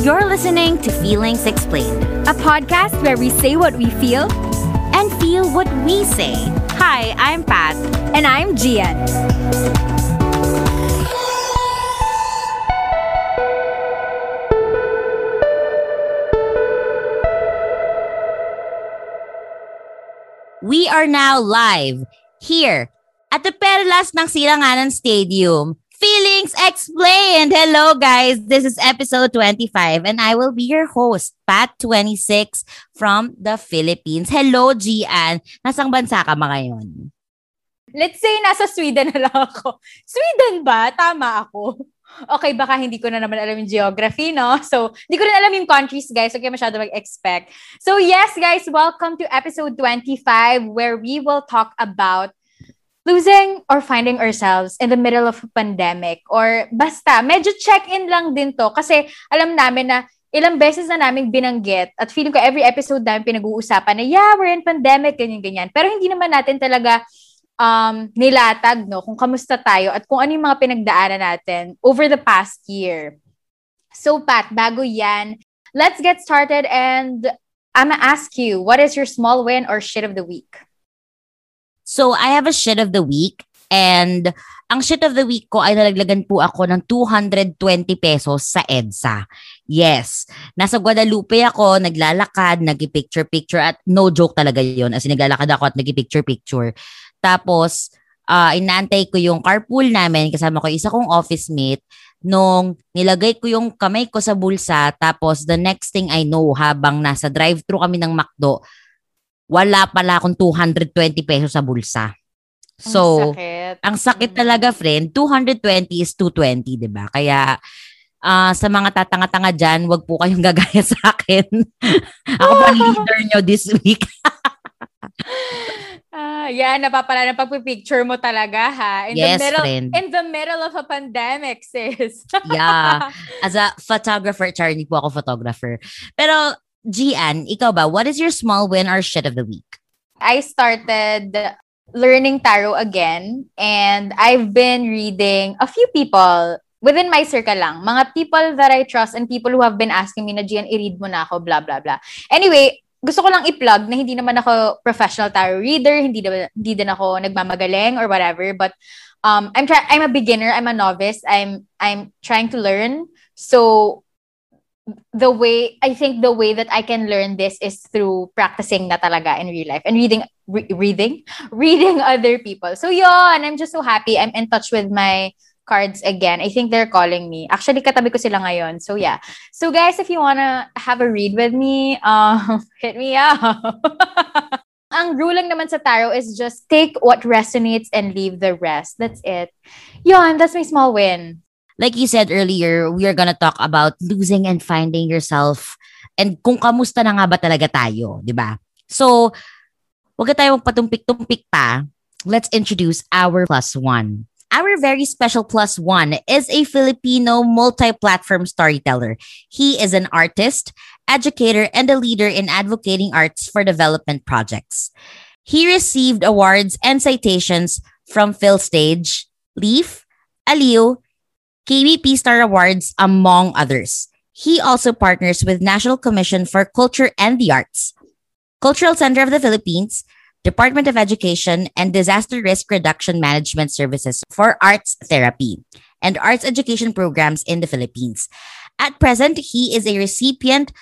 You're listening to Feelings Explained, a podcast where we say what we feel and feel what we say. Hi, I'm Pat. And I'm Gian. We are now live here at the Perlas ng Silanganan Stadium. Feelings Explained! Hello guys! This is episode 25 and I will be your host, Pat26 from the Philippines. Hello, Gian! Nasang bansa ka ba ngayon? Let's say nasa Sweden na lang ako. Sweden ba? Tama ako. Okay, baka hindi ko na naman alam yung geography, no? So, hindi ko na alam yung countries, guys. Okay, masyado mag-expect. So, yes, guys, welcome to episode 25 where we will talk about losing or finding ourselves in the middle of a pandemic or basta, medyo check-in lang din to kasi alam namin na ilang beses na namin binanggit at feeling ko every episode namin pinag-uusapan na yeah, we're in pandemic, ganyan-ganyan. Pero hindi naman natin talaga um, nilatag, no, kung kamusta tayo at kung ano yung mga pinagdaanan natin over the past year. So, Pat, bago yan, let's get started and I'm gonna ask you, what is your small win or shit of the week? So, I have a shit of the week and ang shit of the week ko ay nalaglagan po ako ng 220 pesos sa EDSA. Yes. Nasa Guadalupe ako, naglalakad, nag-picture-picture at no joke talaga yon As in, naglalakad ako at nag-picture-picture. Tapos, uh, inaantay ko yung carpool namin, kasama ko isa kong office mate, nung nilagay ko yung kamay ko sa bulsa, tapos the next thing I know, habang nasa drive-thru kami ng McDo, wala pala akong 220 pesos sa bulsa. So, ang sakit, ang sakit talaga, friend. 220 is 220, di ba? Kaya, uh, sa mga tatanga-tanga dyan, wag po kayong gagaya sa akin. Ako pa leader nyo this week. Ah, yeah, napapala na pagpipicture mo talaga ha. In yes, the middle, friend. In the middle of a pandemic, sis. yeah. As a photographer, char, hindi po ako photographer. Pero, Gian, ikaw ba, what is your small win or shit of the week? I started learning tarot again and I've been reading a few people within my circle lang. Mga people that I trust and people who have been asking me na, Gian, i-read mo na ako, blah, blah, blah. Anyway, gusto ko lang i-plug na hindi naman ako professional tarot reader, hindi, hindi din ako nagmamagaling or whatever, but um, I'm try I'm a beginner, I'm a novice, I'm I'm trying to learn. So the way I think the way that I can learn this is through practicing na talaga in real life and reading re- reading reading other people. So yon, I'm just so happy I'm in touch with my cards again. I think they're calling me. Actually, katabi ko sila ngayon. So, yeah. So, guys, if you wanna have a read with me, um, hit me up. Ang rule lang naman sa tarot is just take what resonates and leave the rest. That's it. Yon, that's my small win. Like you said earlier, we are gonna talk about losing and finding yourself and kung kamusta na nga ba talaga tayo, di ba? So, wag tayo magpatumpik-tumpik pa. Let's introduce our plus one. Our very special plus one is a Filipino multi platform storyteller. He is an artist, educator, and a leader in advocating arts for development projects. He received awards and citations from PhilStage, Leaf, Aliu, KBP Star Awards, among others. He also partners with National Commission for Culture and the Arts, Cultural Center of the Philippines, Department of Education, and Disaster Risk Reduction Management Services for Arts Therapy and Arts Education Programs in the Philippines. At present, he is a recipient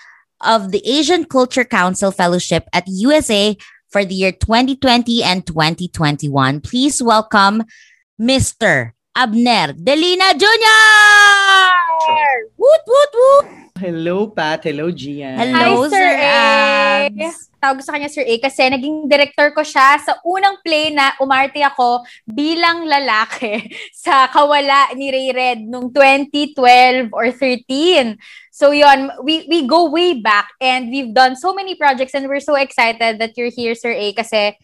of the Asian Culture Council Fellowship at USA for the year 2020 and 2021. Please welcome Mr. Abner Delina Jr. Woot, woot, woot! Hello, Pat. Hello, Gian. Hello, Hi, Sir, Sir A. Abs. Tawag sa kanya Sir A kasi naging director ko siya sa unang play na umarte ako bilang lalaki sa Kawala ni Ray Red nung 2012 or 13. So yon, we we go way back and we've done so many projects and we're so excited that you're here Sir A kasi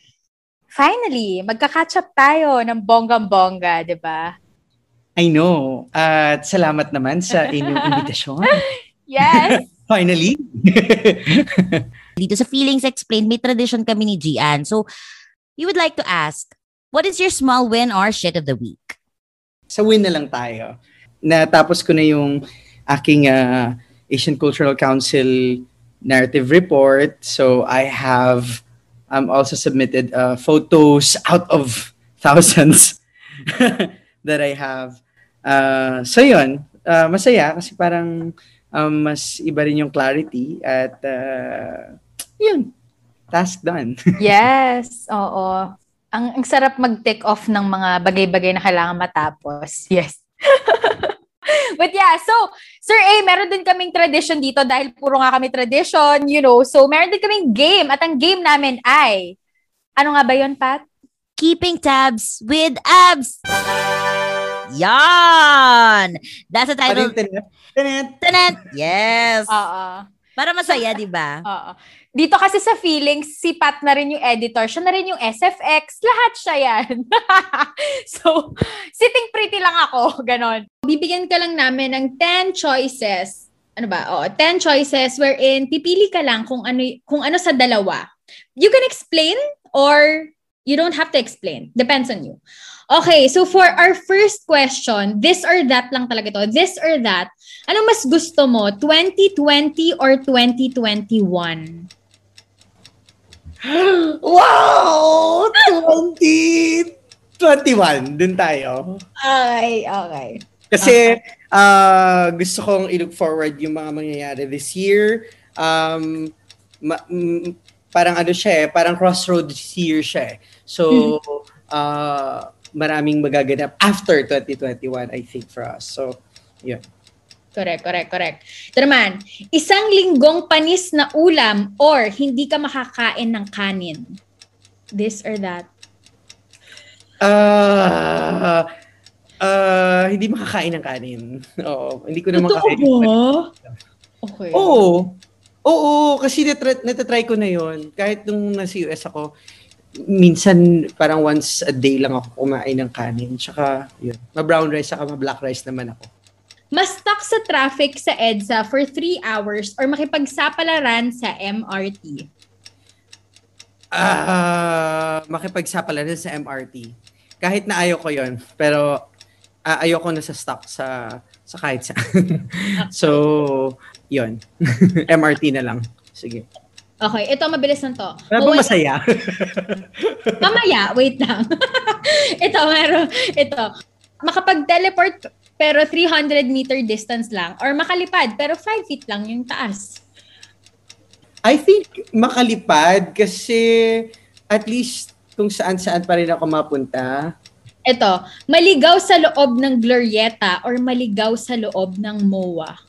finally magka-catch up tayo ng bonggang-bongga, 'di ba? I know. At salamat naman sa inyong invitasyon. Yes. Finally. Dito sa Feelings Explained, may tradition kami ni Gian. So, we would like to ask, what is your small win or shit of the week? sa win na lang tayo. Natapos ko na yung aking uh, Asian Cultural Council narrative report. So I have um, also submitted uh, photos out of thousands that I have. Uh, so yun, uh, masaya kasi parang um, mas iba rin yung clarity at uh, yun, task done. yes, oo. Ang, ang sarap mag-take off ng mga bagay-bagay na kailangan matapos. Yes. But yeah, so, Sir A, meron din kaming tradition dito dahil puro nga kami tradition, you know. So, meron din kaming game at ang game namin ay, ano nga ba yon Pat? Keeping tabs with abs! Yan! That's the title. Tenet, tenet. Tenet! Yes! Oo. Para masaya, di ba? Oo. Dito kasi sa feelings, si Pat na rin yung editor. Siya na rin yung SFX. Lahat siya yan. so, sitting pretty lang ako. Ganon. Bibigyan ka lang namin ng 10 choices. Ano ba? Oo, 10 choices wherein pipili ka lang kung ano, kung ano sa dalawa. You can explain or you don't have to explain. Depends on you. Okay, so for our first question, this or that lang talaga to. This or that. Ano mas gusto mo? 2020 or 2021? wow! 2021. Dun tayo. Ay, okay. Kasi uh, gusto kong i-look forward yung mga mangyayari this year. Um, ma- m- parang ano siya eh, parang crossroads year siya eh. So, uh, maraming magaganap after 2021, I think, for us. So, yun. Correct, correct, correct. Ito naman, isang linggong panis na ulam or hindi ka makakain ng kanin. This or that. Uh, uh, hindi makakain ng kanin. Oo, hindi ko na Totoo makakain. ba? Okay. Oo. Oo, kasi natry, natatry ko na yon Kahit nung nasa US ako, minsan parang once a day lang ako kumain ng kanin. Tsaka, yun. Ma-brown rice, saka ma-black rice naman ako. Mas stuck sa traffic sa EDSA for 3 hours or makipagsapalaran sa MRT? Ah, makipagsapalaran sa MRT. Kahit na ayaw ko yon pero uh, ayoko na sa stock sa sa kahit saan. so, yon MRT na lang. Sige. Okay, ito mabilis na to. Wala ba masaya? Mamaya, wait lang. ito, meron, ito. Makapag-teleport pero 300 meter distance lang or makalipad pero 5 feet lang yung taas. I think makalipad kasi at least kung saan-saan pa rin ako mapunta. Ito, maligaw sa loob ng Glorieta or maligaw sa loob ng MOA.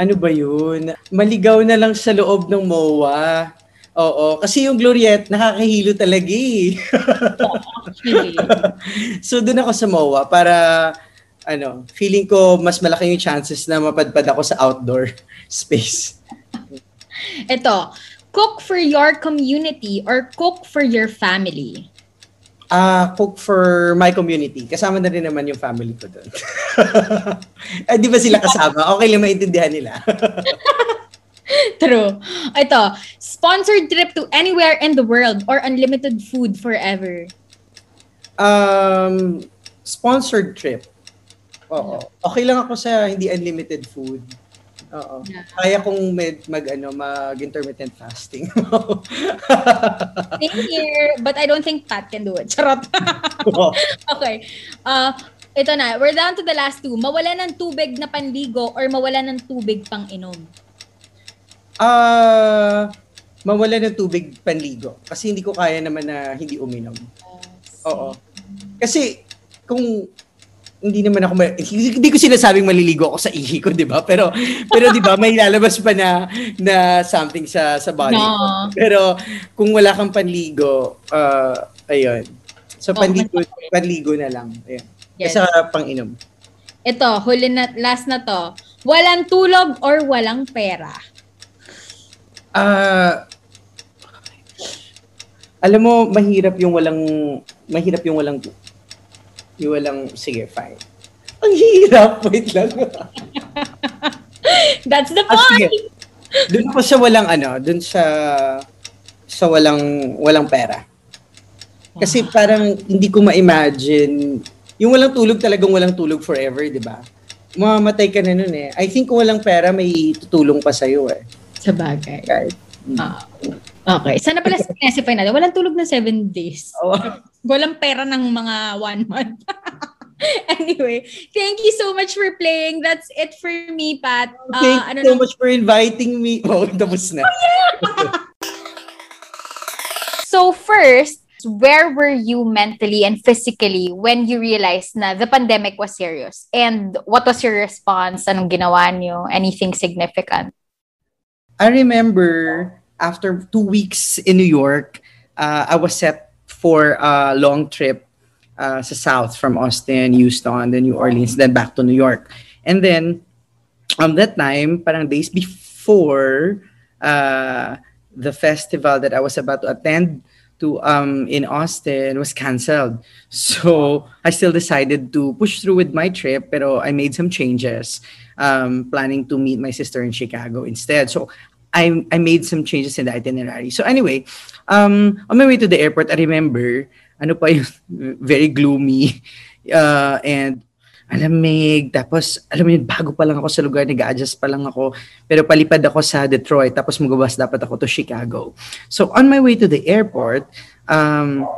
Ano ba yun? Maligaw na lang sa loob ng MOA. Oo, kasi yung Gloriette, nakakahilo talaga eh. Actually. so doon ako sa MOA para ano, feeling ko mas malaki yung chances na mapadpad ako sa outdoor space. Ito, cook for your community or cook for your family. Ah, cook for my community. Kasama na rin naman yung family ko doon. eh, di ba sila kasama? Okay lang maintindihan nila. True. Ito, sponsored trip to anywhere in the world or unlimited food forever. um, sponsored trip. Oo. Okay lang ako sa hindi unlimited food. Oo. Yeah. Kaya kong med, mag ano mag intermittent fasting. Same here, but I don't think Pat can do it. Charot. Okay. Uh, ito na, we're down to the last two. Mawala ng tubig na panligo or mawala ng tubig pang inom. Ah, mawala ng tubig panligo kasi hindi ko kaya naman na hindi uminom. Oo. Kasi kung hindi naman ako ma- hindi, ko sinasabing maliligo ako sa ihi ko, 'di ba? Pero pero 'di ba may lalabas pa na na something sa sa body. No. Pero kung wala kang panligo, uh, ayun. So Oh, panligo panligo na lang. Ayun. Yes. Kaysa pang-inom. Ito, huli na, last na to. Walang tulog or walang pera. Ah alam mo, mahirap yung walang, mahirap yung walang, yung walang, sige, fine. Ang hirap, wait lang. That's the Ah, sige. point! Doon po sa walang ano, doon sa, sa walang, walang pera. Kasi parang hindi ko ma-imagine, yung walang tulog talagang walang tulog forever, di ba? mamamatay ka na nun eh. I think kung walang pera, may tutulong pa sa'yo eh. Sa bagay. Kahit, Ah, okay. Sana pala specify natin. Walang tulog na seven days. oh, Walang pera ng mga one month. anyway, thank you so much for playing. That's it for me, Pat. Ah, thank ano you so nang- much for inviting me. Oh, tapos na. So first, where were you mentally and physically when you realized na the pandemic was serious? And what was your response? Anong ginawa niyo? Anything significant? I remember after two weeks in New York, uh, I was set for a long trip uh, sa South from Austin, Houston, then New Orleans, then back to New York. And then, on that time, parang days before uh, the festival that I was about to attend to um, in Austin was canceled. So I still decided to push through with my trip, pero I made some changes, um, planning to meet my sister in Chicago instead. So I, I made some changes in the itinerary. So anyway, um, on my way to the airport, I remember, ano pa yun, very gloomy. Uh, and alamig. Tapos, alam mo bago pa lang ako sa lugar, nag-adjust pa lang ako. Pero palipad ako sa Detroit, tapos magabas dapat ako to Chicago. So, on my way to the airport, um,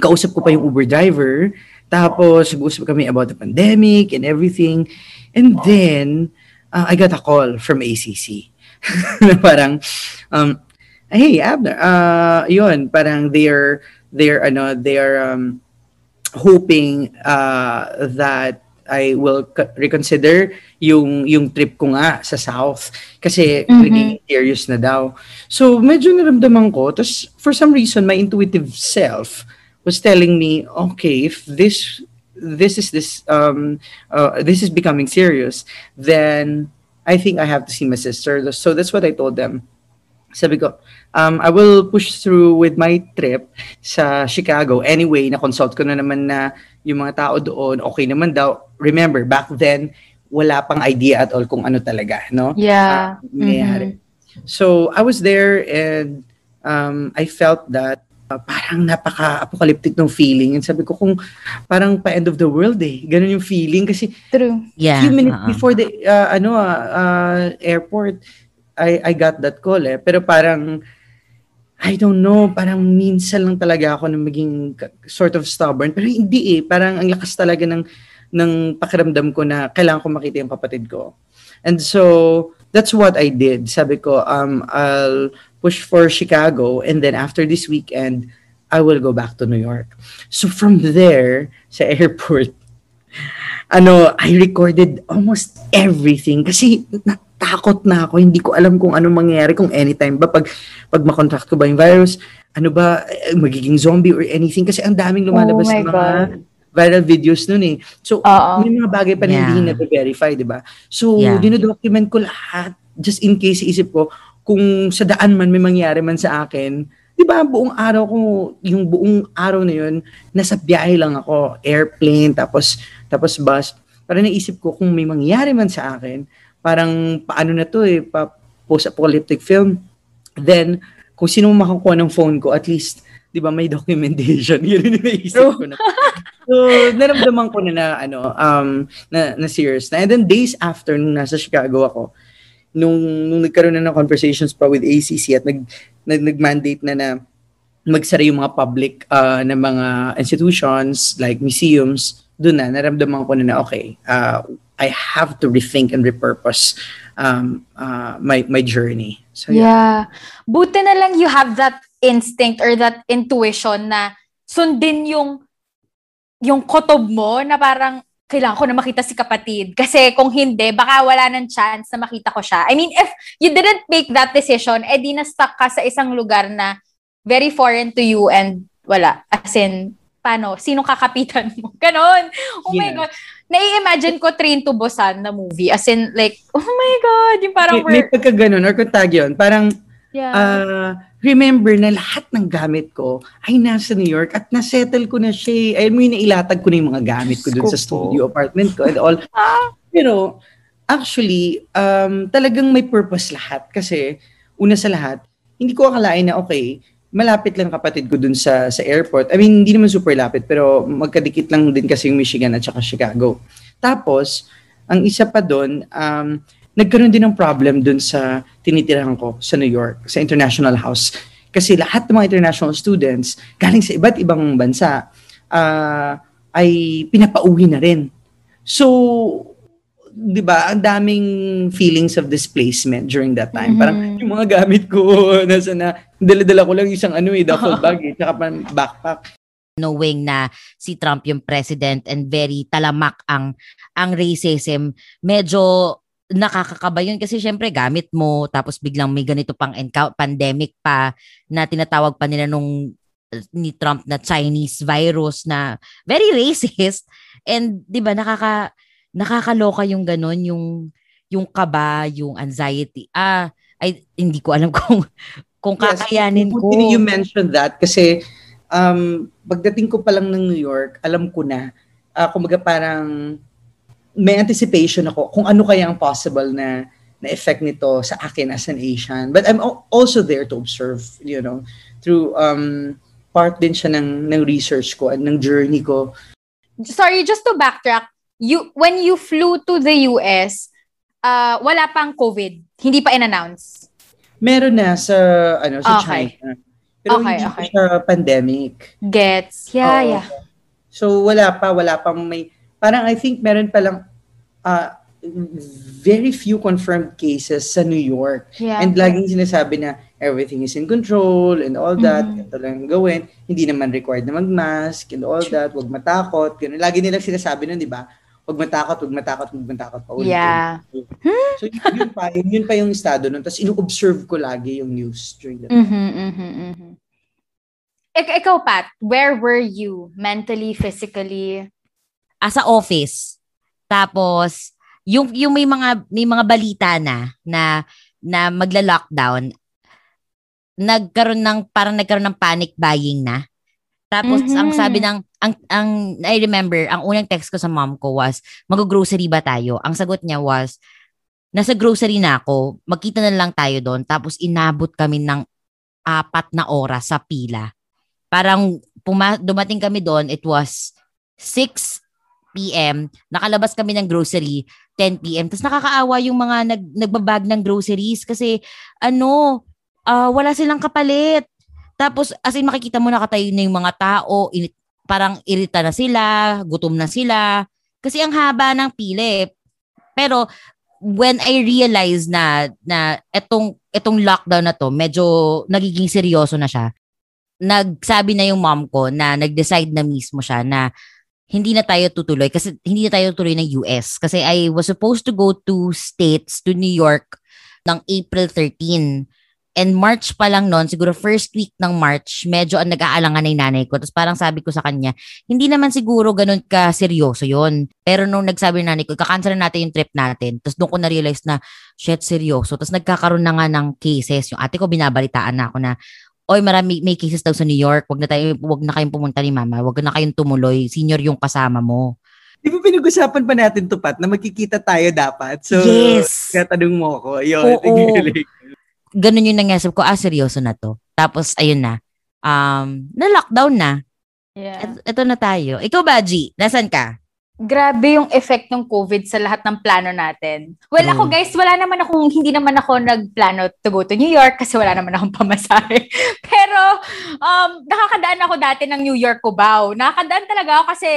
kausap ko pa yung Uber driver. Tapos, nag-usap kami about the pandemic and everything. And then, uh, I got a call from ACC. Na parang, um, hey, Abner, uh, yun, parang they're, they're, ano, they're, um, hoping uh, that I will reconsider yung yung trip ko nga sa South kasi Mhm. naging serious na daw. So medyo naramdaman ko tapos for some reason my intuitive self was telling me okay if this this is this um uh, this is becoming serious then I think I have to see my sister. So that's what I told them. Sabi ko, um, I will push through with my trip sa Chicago. Anyway, na-consult ko na naman na yung mga tao doon, okay naman daw. Remember, back then, wala pang idea at all kung ano talaga, no? Yeah. Ah, nangyayari. So, I was there and um, I felt that uh, parang napaka-apocalyptic ng feeling. And sabi ko, kung parang pa-end of the world eh. Ganun yung feeling. Kasi True. Yeah. few minutes uh-uh. before the uh, ano ah, uh, airport I I got that call eh pero parang I don't know parang minsan lang talaga ako na maging sort of stubborn pero hindi eh parang ang lakas talaga ng ng pakiramdam ko na kailangan ko makita yung kapatid ko and so that's what I did sabi ko um I'll push for Chicago and then after this weekend I will go back to New York so from there sa airport ano, I recorded almost everything kasi natakot na ako. Hindi ko alam kung ano mangyayari, kung anytime ba, pag, pag makontract ko ba yung virus, ano ba, eh, magiging zombie or anything. Kasi ang daming lumalabas Oh ng mga God. viral videos nun eh. So, Oo. may mga bagay pa na hindi Yeah. na-verify, di ba? So, Yeah. dinodocument ko lahat just in case isip ko kung sa daan man may mangyari man sa akin, di ba, buong araw ko, yung buong araw na yun, nasa biyahe lang ako, airplane, tapos, tapos bus. Para naisip ko kung may mangyari man sa akin, parang paano na to eh, pa, post-apocalyptic film. Then, kung sino makakuha ng phone ko, at least, di ba, may documentation. Yun yung naisip ko na. So, naramdaman ko na na, ano, um, na, na serious na. And then, days after, nung nasa Chicago ako, nung, nung nagkaroon na ng conversations pa with ACC at nag, nag, nag-mandate na na magsara yung mga public uh, na mga institutions like museums, doon na, naramdaman ko na na, okay, uh, I have to rethink and repurpose um, uh, my, my journey. So, yeah. Yeah. Buti na lang you have that instinct or that intuition na sundin yung yung kotob mo na parang kailangan ko na makita si kapatid. Kasi kung hindi, baka wala ng chance na makita ko siya. I mean, if you didn't make that decision, eh di na-stuck ka sa isang lugar na very foreign to you and wala. As in, paano? Sinong kakapitan mo? Ganon. Oh my Yeah. God. Nai-imagine ko Train to Busan na movie. As in, like, oh my God, yung parang May, may we're... pagka ganun, or kung tag yun, parang Yeah. uh, remember na lahat ng gamit ko ay nasa New York at nasettle ko na siya. Ayun mo yung nailatag ko na yung mga gamit ko dun sa studio apartment ko and all. Ah. Pero actually, um, talagang may purpose lahat kasi una sa lahat, hindi ko akalain na okay, malapit lang kapatid ko dun sa sa airport. I mean, hindi naman super lapit pero magkadikit lang din kasi yung Michigan at saka Chicago. Tapos, ang isa pa doon, um, nagkaroon din ng problem doon sa tinitirahan ko sa New York, sa International House. Kasi lahat ng mga international students galing sa iba't ibang bansa uh, ay pinapauwi na rin. So, 'di ba, ang daming feelings of displacement during that time. Mm-hmm. Parang yung mga gamit ko nasa na dala-dala ko lang isang ano eh, duffel bag eh, tsaka pa backpack knowing na si Trump yung president and very talamak ang ang racism medyo nakakakaba yun kasi syempre gamit mo tapos biglang may ganito pang encounter, pandemic pa na tinatawag pa nila nung ni Trump na Chinese virus na very racist and 'di ba nakaka nakakaloka yung ganun, yung yung kaba, yung anxiety. Ah, ay hindi ko alam kung kung kakayanin yes, ko. You mentioned that kasi um pagdating ko pa lang ng New York, alam ko na uh, kumbaga parang may anticipation ako kung ano kaya ang possible na na effect nito sa akin as an Asian. But I'm also there to observe, you know, through um part din siya ng ng research ko and ng journey ko. Sorry, just to backtrack, you when you flew to the US, uh, wala pang COVID. Hindi pa in-announce. Meron na sa ano sa okay. China. Pero okay, hindi okay. siya pandemic. Gets. Yeah, Oo. yeah. So wala pa, wala pang may parang I think meron pa lang uh, very few confirmed cases sa New York. Yeah. And laging sinasabi na everything is in control and all that. Mm-hmm. Ito lang gawin. Hindi naman required na mag-mask and all that. Huwag matakot. Ganun. Lagi nilang sinasabi nun, di ba? Huwag matakot, huwag matakot, huwag matakot. Paulit yeah. So, yun, yun, pa, yun, yun pa yung estado nun. Tapos, ino-observe ko lagi yung news during that mm-hmm, mm-hmm, mm-hmm. Ik- ikaw, Pat, where were you mentally, physically? Asa ah, office. Tapos, yung, yung may mga, may mga balita na, na, na magla-lockdown, nagkaroon ng, parang nagkaroon ng panic buying na. Tapos mm-hmm. ang sabi ng ang ang I remember ang unang text ko sa mom ko was mag-grocery ba tayo? Ang sagot niya was nasa grocery na ako, magkita na lang tayo doon. Tapos inabot kami ng apat na oras sa pila. Parang puma- dumating kami doon, it was 6 p.m. Nakalabas kami ng grocery 10 p.m. Tapos nakakaawa yung mga nag, nagbabag ng groceries kasi ano, uh, wala silang kapalit. Tapos, as in, makikita mo nakatayo na yung mga tao, init, parang irita na sila, gutom na sila. Kasi ang haba ng pili. Pero, when I realized na, na etong, etong lockdown na to, medyo nagiging seryoso na siya, nagsabi na yung mom ko na nag-decide na mismo siya na hindi na tayo tutuloy kasi hindi na tayo tutuloy ng US. Kasi I was supposed to go to States, to New York, ng April 13. And March pa lang noon, siguro first week ng March, medyo ang nag-aalangan na yung nanay ko. Tapos parang sabi ko sa kanya, hindi naman siguro ganun ka seryoso yon Pero nung nagsabi ng nanay ko, kakancel na natin yung trip natin. Tapos doon ko na-realize na, shit, seryoso. Tapos nagkakaroon na nga ng cases. Yung ate ko, binabalitaan na ako na, oy marami may cases daw sa New York. Wag na tayo wag na kayong pumunta ni mama. Wag na kayong tumuloy. Senior yung kasama mo. Di ba pinag-usapan pa natin to, Pat, na magkikita tayo dapat? So, yes. kaya tanong mo ako. Yun, Oo ganun yung nangyasap ko, ah, seryoso na to. Tapos, ayun na. Um, na-lockdown na. Yeah. Ito, ito na tayo. Ikaw ba, G? Nasaan ka? Grabe yung effect ng COVID sa lahat ng plano natin. Well, ako guys, wala naman akong, hindi naman ako nagplano to go to New York kasi wala naman akong pamasahe. Pero, um, nakakadaan ako dati ng New York Cubao. Nakakadaan talaga ako kasi,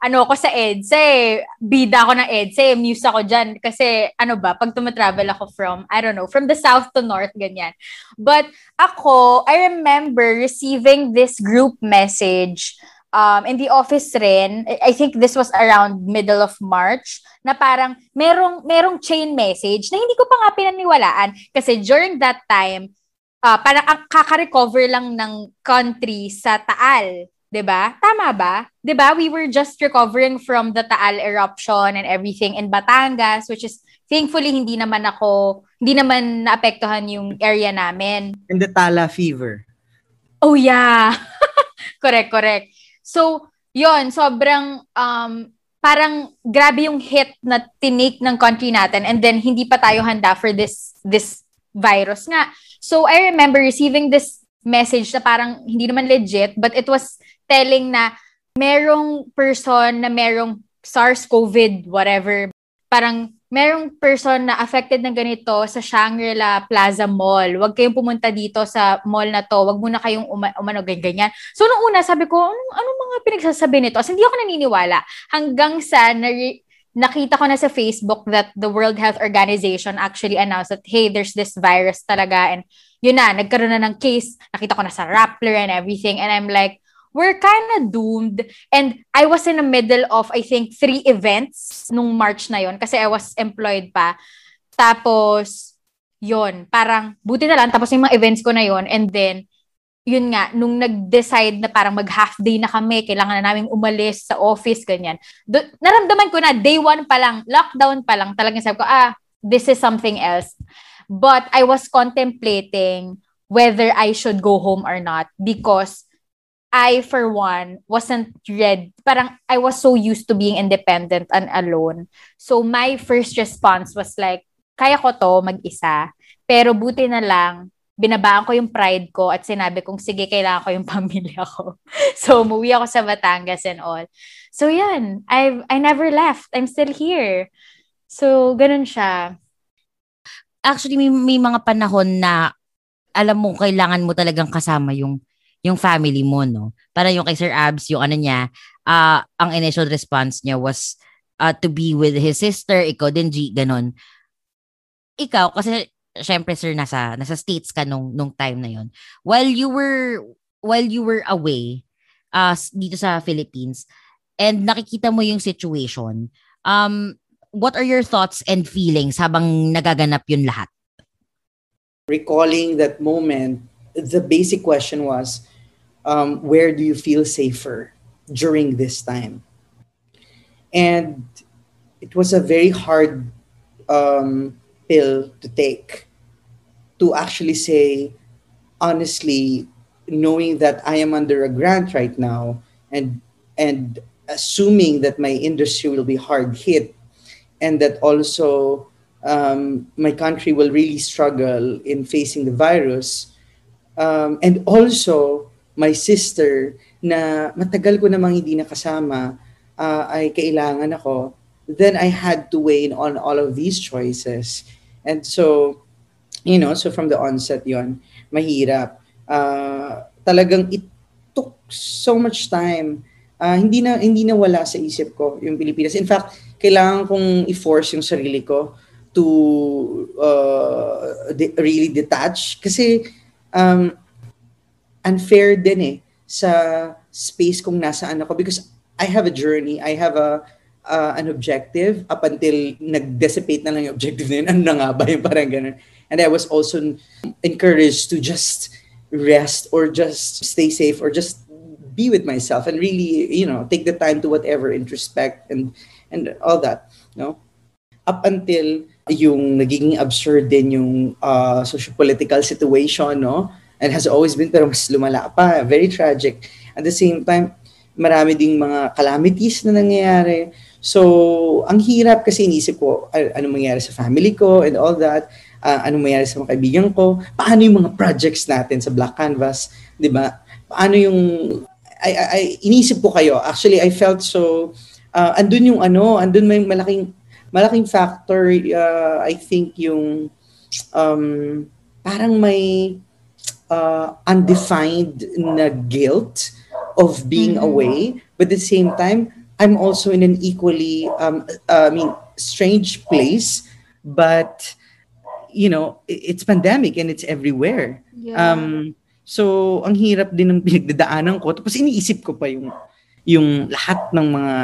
ano ako sa EDSA eh. Bida ako ng EDSA eh. Muse ako dyan. Kasi, ano ba, pag tumatravel ako from, I don't know, from the south to north, ganyan. But, ako, I remember receiving this group message um, in the office rin, I think this was around middle of March, na parang merong, merong chain message na hindi ko pa nga pinaniwalaan. Kasi during that time, uh, parang ang kaka-recover lang ng country sa Taal. 'di ba? Tama ba? 'Di ba? We were just recovering from the Taal eruption and everything in Batangas which is thankfully hindi naman ako hindi naman naapektuhan yung area namin. And the Tala fever. Oh yeah. correct, correct. So, yon sobrang um, parang grabe yung hit na tinake ng country natin and then hindi pa tayo handa for this this virus nga. So, I remember receiving this message na parang hindi naman legit but it was telling na merong person na merong SARS-CoV, whatever. parang merong person na affected ng ganito sa Shangri-La Plaza Mall. Huwag kayong pumunta dito sa mall na to. Huwag muna kayong uma- umano ganyan. So, nung una, sabi ko, anong, anong mga pinagsasabi nito? As hindi ako naniniwala. Hanggang sa nari- nakita ko na sa Facebook that the World Health Organization actually announced that, hey, there's this virus talaga. And yun na, nagkaroon na ng case. Nakita ko na sa Rappler and everything. And I'm like, we're kind of doomed. And I was in the middle of, I think, three events nung March na yon kasi I was employed pa. Tapos, yon parang, buti na lang, tapos yung mga events ko na yon and then, yun nga, nung nag-decide na parang mag-half day na kami, kailangan na namin umalis sa office, ganyan. Do- naramdaman ko na, day one pa lang, lockdown pa lang, talagang sabi ko, ah, this is something else. But I was contemplating whether I should go home or not because I, for one, wasn't ready. Parang I was so used to being independent and alone. So my first response was like, kaya ko to mag-isa. Pero buti na lang, binabaan ko yung pride ko at sinabi kong, sige, kailangan ko yung pamilya ko. so, umuwi ako sa Batangas and all. So, yan. I've, I never left. I'm still here. So, ganun siya. Actually, may, may mga panahon na alam mo, kailangan mo talagang kasama yung yung family mo, no? Para yung kay Sir Abs, yung ano niya, uh, ang initial response niya was uh, to be with his sister, ikaw din, G, ganon. Ikaw, kasi syempre sir, nasa, nasa States ka nung, nung time na yon While you were, while you were away, uh, dito sa Philippines, and nakikita mo yung situation, um, what are your thoughts and feelings habang nagaganap yun lahat? Recalling that moment, the basic question was, um, where do you feel safer during this time? And it was a very hard um, pill to take to actually say, honestly, knowing that I am under a grant right now and and assuming that my industry will be hard hit and that also um, my country will really struggle in facing the virus um, and also my sister na matagal ko namang hindi nakasama uh, ay kailangan ako, then I had to weigh in on all of these choices. And so, you know, so from the onset yon mahirap. Uh, talagang it took so much time. Uh, hindi na hindi na wala sa isip ko yung Pilipinas. In fact, kailangan kong i-force yung sarili ko to uh, de- really detach kasi um, unfair din eh sa space kung nasaan ako because I have a journey, I have a uh, an objective up until nag-dissipate na lang yung objective na yun. Ano na nga ba yung parang ganun. And I was also encouraged to just rest or just stay safe or just be with myself and really, you know, take the time to whatever introspect and and all that, no? Up until yung naging absurd din yung uh, socio-political situation, no? And has always been pero mas lumala pa. Very tragic. At the same time, marami ding mga calamities na nangyayari. So, ang hirap kasi inisip ko, ano mangyayari sa family ko and all that, uh, ano mangyayari sa mga kaibigan ko, paano yung mga projects natin sa Black Canvas, di ba? Paano yung, I, I, inisip ko kayo, actually, I felt so, uh, andun yung ano, andun may malaking, malaking factor, uh, I think yung, um, parang may, uh, undefined na guilt of being mm-hmm. away, but at the same time, I'm also in an equally, um, uh, I mean, strange place, but you know, it's pandemic and it's everywhere. Yeah. Um, so, ang hirap din ng pinagdadaanan ko. Tapos iniisip ko pa yung yung lahat ng mga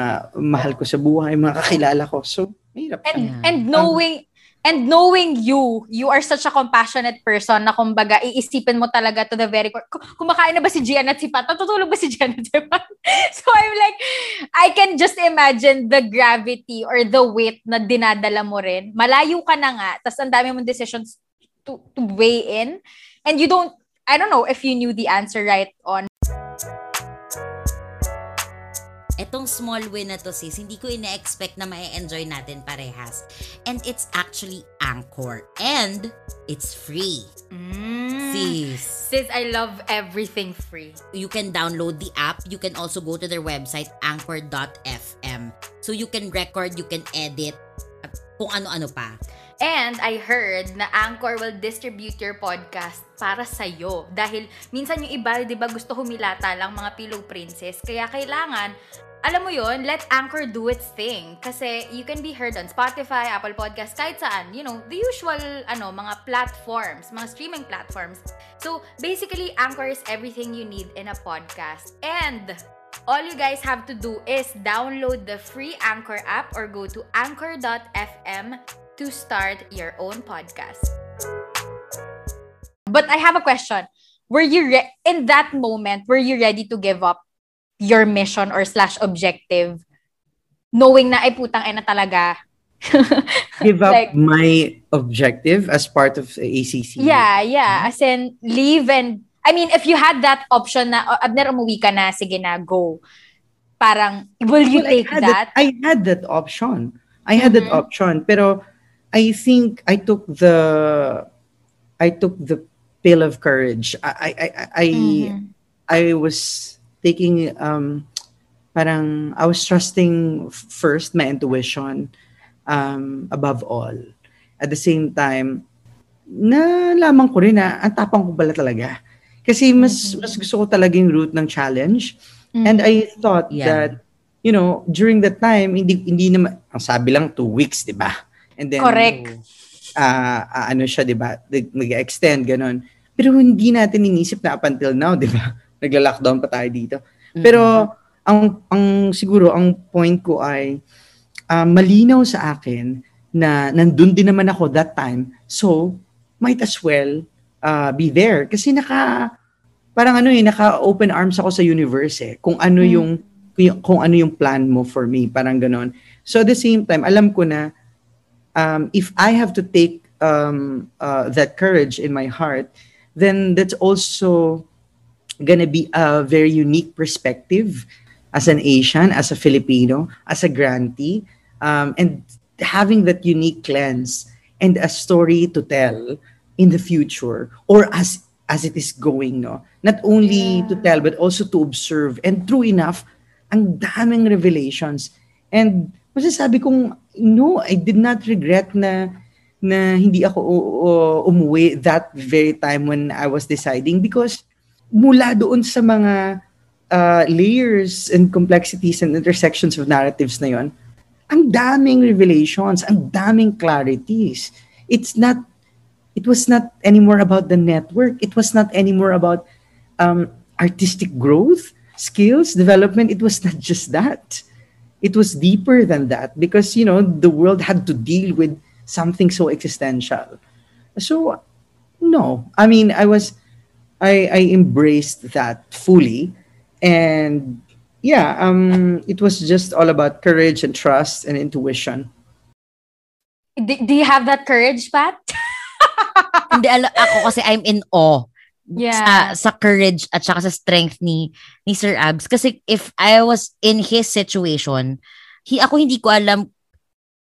mahal ko sa buhay, mga kakilala ko. So, mahirap. And, and knowing, And knowing you, you are such a compassionate person na kumbaga iisipin mo talaga to the very core. Kumakain na ba si Gian at si Pat? Natutulog ba si Gian at si Pat? so I'm like, I can just imagine the gravity or the weight na dinadala mo rin. Malayo ka na nga, tapos ang dami mong decisions to, to weigh in. And you don't, I don't know if you knew the answer right on Etong small win na to sis, hindi ko ina-expect na ma-enjoy natin parehas. And it's actually Anchor. And it's free. Mm. Sis. Sis, I love everything free. You can download the app. You can also go to their website, anchor.fm. So you can record, you can edit, kung ano-ano pa. And I heard na Anchor will distribute your podcast para sa'yo. Dahil minsan yung iba, di ba, gusto humilata lang mga pillow princess. Kaya kailangan, alam mo yon let Anchor do its thing. Kasi you can be heard on Spotify, Apple Podcasts, kahit saan. You know, the usual, ano, mga platforms, mga streaming platforms. So, basically, Anchor is everything you need in a podcast. And all you guys have to do is download the free Anchor app or go to anchor.fm to start your own podcast. But I have a question. Were you re- in that moment, were you ready to give up your mission or slash objective knowing na ay putang ina talaga Give up Like- my objective as part of ACC. Yeah, yeah. As in, leave and... I mean, if you had that option na, oh, Abner, umuwi ka na, sige na, go. Parang, will you Well, I take had that? I had that option. I had that Mhm. option. Pero I think I took the I took the pill of courage. I I I I, Mhm. I was taking um parang I was trusting first my intuition um above all. At the same time, nalaman ko rin na ang tapang ko pala talaga. Kasi mas Mhm. mas gusto ko talaga yung route ng challenge. And I thought Yeah. that, you know, during that time, hindi, hindi naman, ang sabi lang, two weeks, di ba? And then, Correct. ah, ah, ano siya, di ba? Nag- Nag-extend, ganun. Pero hindi natin inisip na up until now, di ba? Nagla-lockdown pa tayo dito. Pero, ang, ang siguro, ang point ko ay, ah, malinaw sa akin na nandun din naman ako that time. So, might as well uh, be there. Kasi naka, parang ano eh, naka-open arms ako sa universe eh. Kung ano Mm. yung, kung, kung ano yung plan mo for me. Parang ganon. So at the same time, alam ko na um, if I have to take um, uh, that courage in my heart, then that's also gonna be a very unique perspective as an Asian, as a Filipino, as a grantee, um, and having that unique lens and a story to tell in the future or as as it is going no? Not only to tell but also to observe. And true enough ang daming revelations. And masasabi kong no I did not regret na na hindi ako umuwi that very time when I was deciding because mula doon sa mga uh, layers and complexities and intersections of narratives na yon ang daming revelations, ang daming clarities. It's not, it was not anymore about the network. It was not anymore about um, artistic growth, skills, development. It was not just that. It was deeper than that because, you know, the world had to deal with something so existential. So, no. I mean, I was, I, I embraced that fully. And yeah, um, it was just all about courage and trust and intuition. Do, do you have that courage, Pat? Hindi, ala- ako kasi I'm in awe Yeah. sa, sa courage at saka sa strength ni, ni Sir Abs. Kasi if I was in his situation, hi, ako hindi ko alam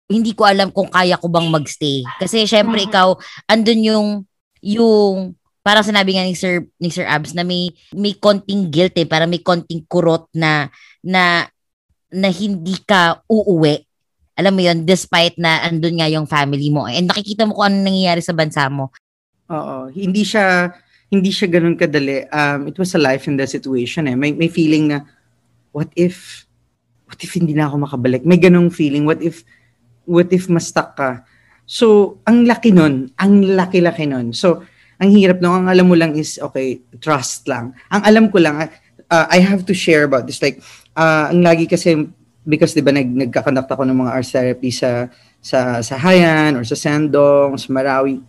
hindi ko alam kung kaya ko bang magstay. Kasi syempre Mhm. ikaw, andun yung, yung, parang sinabi nga ni Sir, ni Sir Abs na may, may konting guilt eh, parang may konting kurot na, na, na hindi ka uuwi. Alam mo yun, despite na andun nga yung family mo. And nakikita mo kung ano nangyayari sa bansa mo. Oo, hindi siya hindi siya ganun kadali. Um, it was a life and death situation eh. May may feeling na what if what if hindi na ako makabalik? May ganung feeling. What if what if ma-stuck ka? So, ang laki nun. Ang laki-laki nun. So, ang hirap no, ang alam mo lang is, okay, trust lang. Ang alam ko lang, uh, I have to share about this. Like, uh, ang lagi kasi, because di ba nag, nagkakonduct ako ng mga art therapy sa, sa, sa Hayan or sa Sandong, sa Marawi.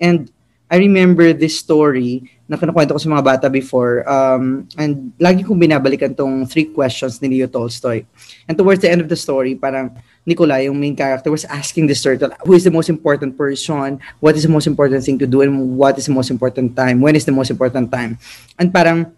And I remember this story na kinukwento ko sa mga bata before. Um, and lagi kong binabalikan tong three questions ni Leo Tolstoy. And towards the end of the story, parang Nikolai, yung main character, was asking this turtle, who is the most important person? What is the most important thing to do? And what is the most important time? When is the most important time? And parang,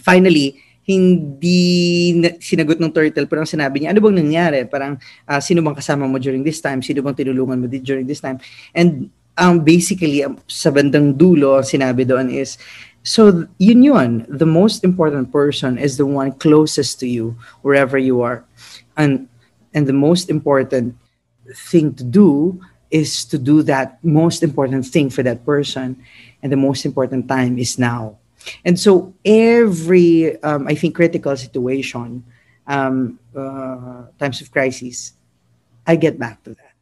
finally, hindi na- sinagot ng turtle pero ang sinabi niya, ano bang nangyari? Parang, ah, sino bang kasama mo during this time? Sino bang tinulungan mo during this time? And um, basically, um, sa bandang dulo, sinabi doon is, so yun yun, the most important person is the one closest to you, wherever you are. And, and the most important thing to do is to do that most important thing for that person. And the most important time is now. And so every, um, I think, critical situation, um, uh, times of crisis, I get back to that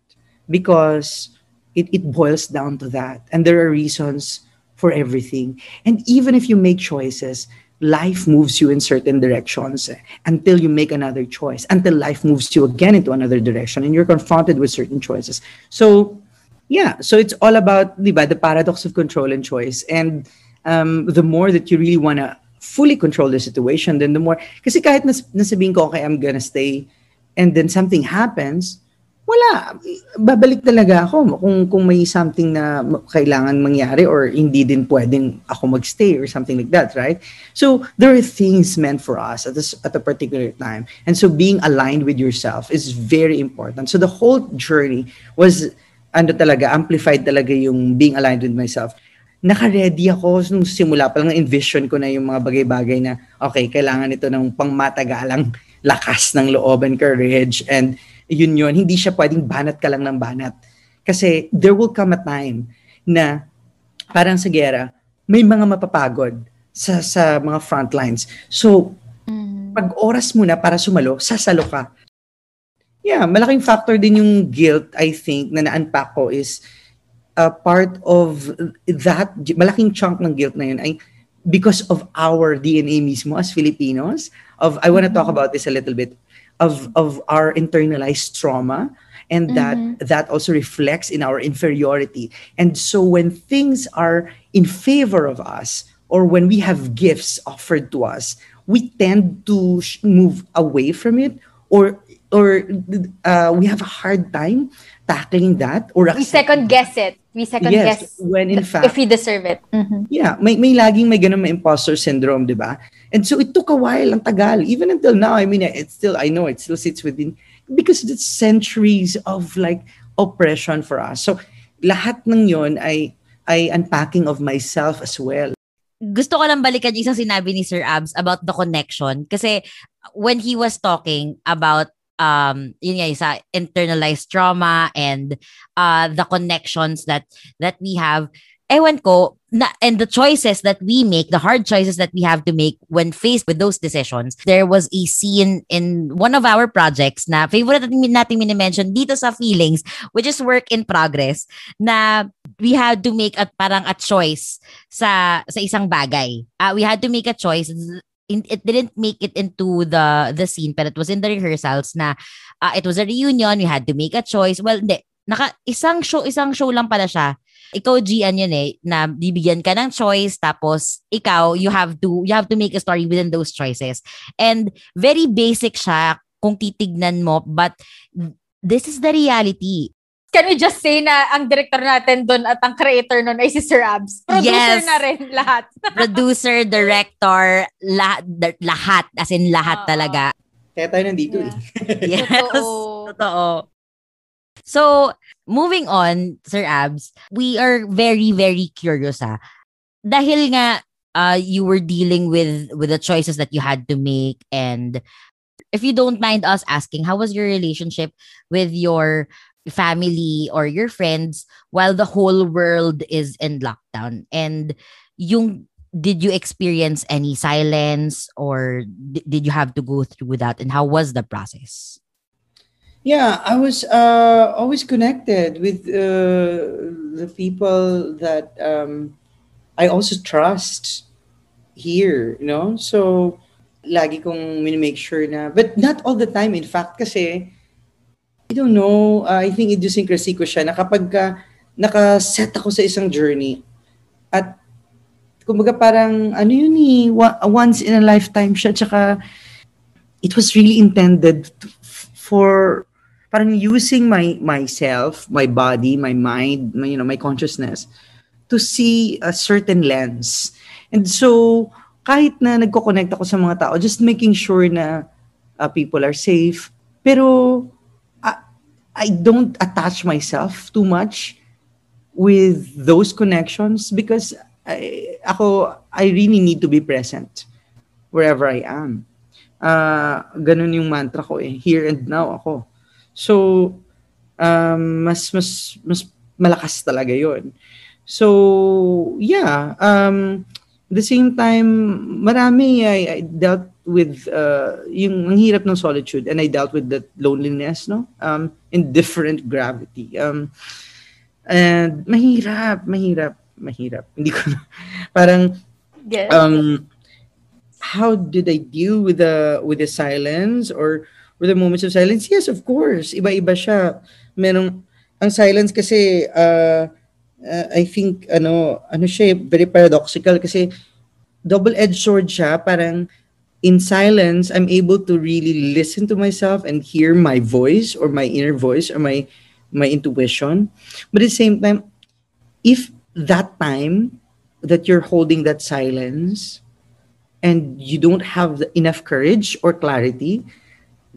because it, it boils down to that. And there are reasons for everything. And even if you make choices, life moves you in certain directions until you make another choice, until life moves you again into another direction and you're confronted with certain choices. So, yeah, so it's all about the paradox of control and choice. And um, the more that you really want to fully control the situation, then the more, kasi kahit nas, I'm gonna stay, and then something happens, wala. Babalik talaga ako kung, kung may something na kailangan mangyari or hindi din pwedeng ako magstay or something like that, right? So, there are things meant for us at, this, at a particular time. And so, being aligned with yourself is very important. So, the whole journey was, ano talaga, amplified talaga yung being aligned with myself. Naka-ready ako nung simula pa lang, envision ko na yung mga bagay-bagay na, okay, kailangan ito ng pangmatagalang lakas ng loob and courage and yun yun, hindi siya pwedeng banat ka lang ng banat. Kasi there will come a time na parang sa gera, may mga mapapagod sa sa mga front lines. So, mm. pag oras mo na para sumalo, sasalo ka. Yeah, malaking factor din yung guilt, I think, na na-unpack ko is a part of that, malaking chunk ng guilt na yun ay because of our DNA mismo as Filipinos. Of I want to talk mm-hmm. about this a little bit of of our internalized trauma and that mm-hmm. that also reflects in our inferiority and so when things are in favor of us or when we have gifts offered to us we tend to move away from it or or uh, we have a hard time tackling that or we second guess it we second yes, guess when in fact if we deserve it mm-hmm. yeah may may laging may ganun may imposter syndrome di ba and so it took a while ang tagal. Even until now i mean it still i know it still sits within because it's centuries of like oppression for us. So lahat ng yon ay ay unpacking of myself as well. Gusto ko lang balikan yung isang sinabi ni Sir Abs about the connection. Kasi when he was talking about um yun nga sa internalized trauma and uh the connections that that we have ewan ko na, and the choices that we make the hard choices that we have to make when faced with those decisions there was a scene in one of our projects na favorite natin, natin mini-mention dito sa feelings which is work in progress na we had to make a parang a choice sa sa isang bagay. Uh, we had to make a choice. In, it didn't make it into the the scene but it was in the rehearsals na uh, it was a reunion. We had to make a choice. Well hindi. Naka isang show isang show lang pala siya ikaw Gian yun eh na bibigyan ka ng choice tapos ikaw you have to you have to make a story within those choices and very basic siya kung titignan mo but this is the reality can we just say na ang director natin doon at ang creator noon ay si Sir Abs? Producer yes. na rin lahat. Producer, director, lahat, lahat as in lahat uh, talaga. Kaya tayo nandito yeah. eh. yes. Totoo. Totoo. So, moving on, Sir Abs, we are very, very curious ha. Dahil nga uh, you were dealing with with the choices that you had to make and if you don't mind us asking, how was your relationship with your family or your friends while the whole world is in lockdown? And yung did you experience any silence or d- did you have to go through that and how was the process yeah i was uh, always connected with uh, the people that um, i also trust here you know so lagi kong make sure na but not all the time in fact kasi I don't know. Uh, I think idiosyncrasy ko siya na kapag ka nakaset ako sa isang journey at kumbaga parang ano yun eh, once in a lifetime siya tsaka it was really intended for parang using my myself, my body, my mind, my, you know, my consciousness to see a certain lens. And so kahit na nagko-connect ako sa mga tao, just making sure na uh, people are safe. Pero I don't attach myself too much with those connections because I, ako, I really need to be present wherever I am. Uh, ganun yung mantra ko eh. Here and now ako. So, um, mas mas mas malakas talaga 'yon. So, yeah, um at the same time, marami I, I dealt with uh, yung ang hirap ng solitude and I dealt with that loneliness, no? Um, in different gravity. Um, and mahirap, mahirap, mahirap. Hindi ko na, parang, Yes. um, how did I deal with the with the silence or with the moments of silence? Yes, of course. Iba-iba siya. Merong, ang silence kasi, uh, uh, I think, ano, ano siya, eh, very paradoxical kasi double-edged sword siya. Parang, in silence, I'm able to really listen to myself and hear my voice or my inner voice or my my intuition. But at the same time, if that time that you're holding that silence and you don't have enough courage or clarity,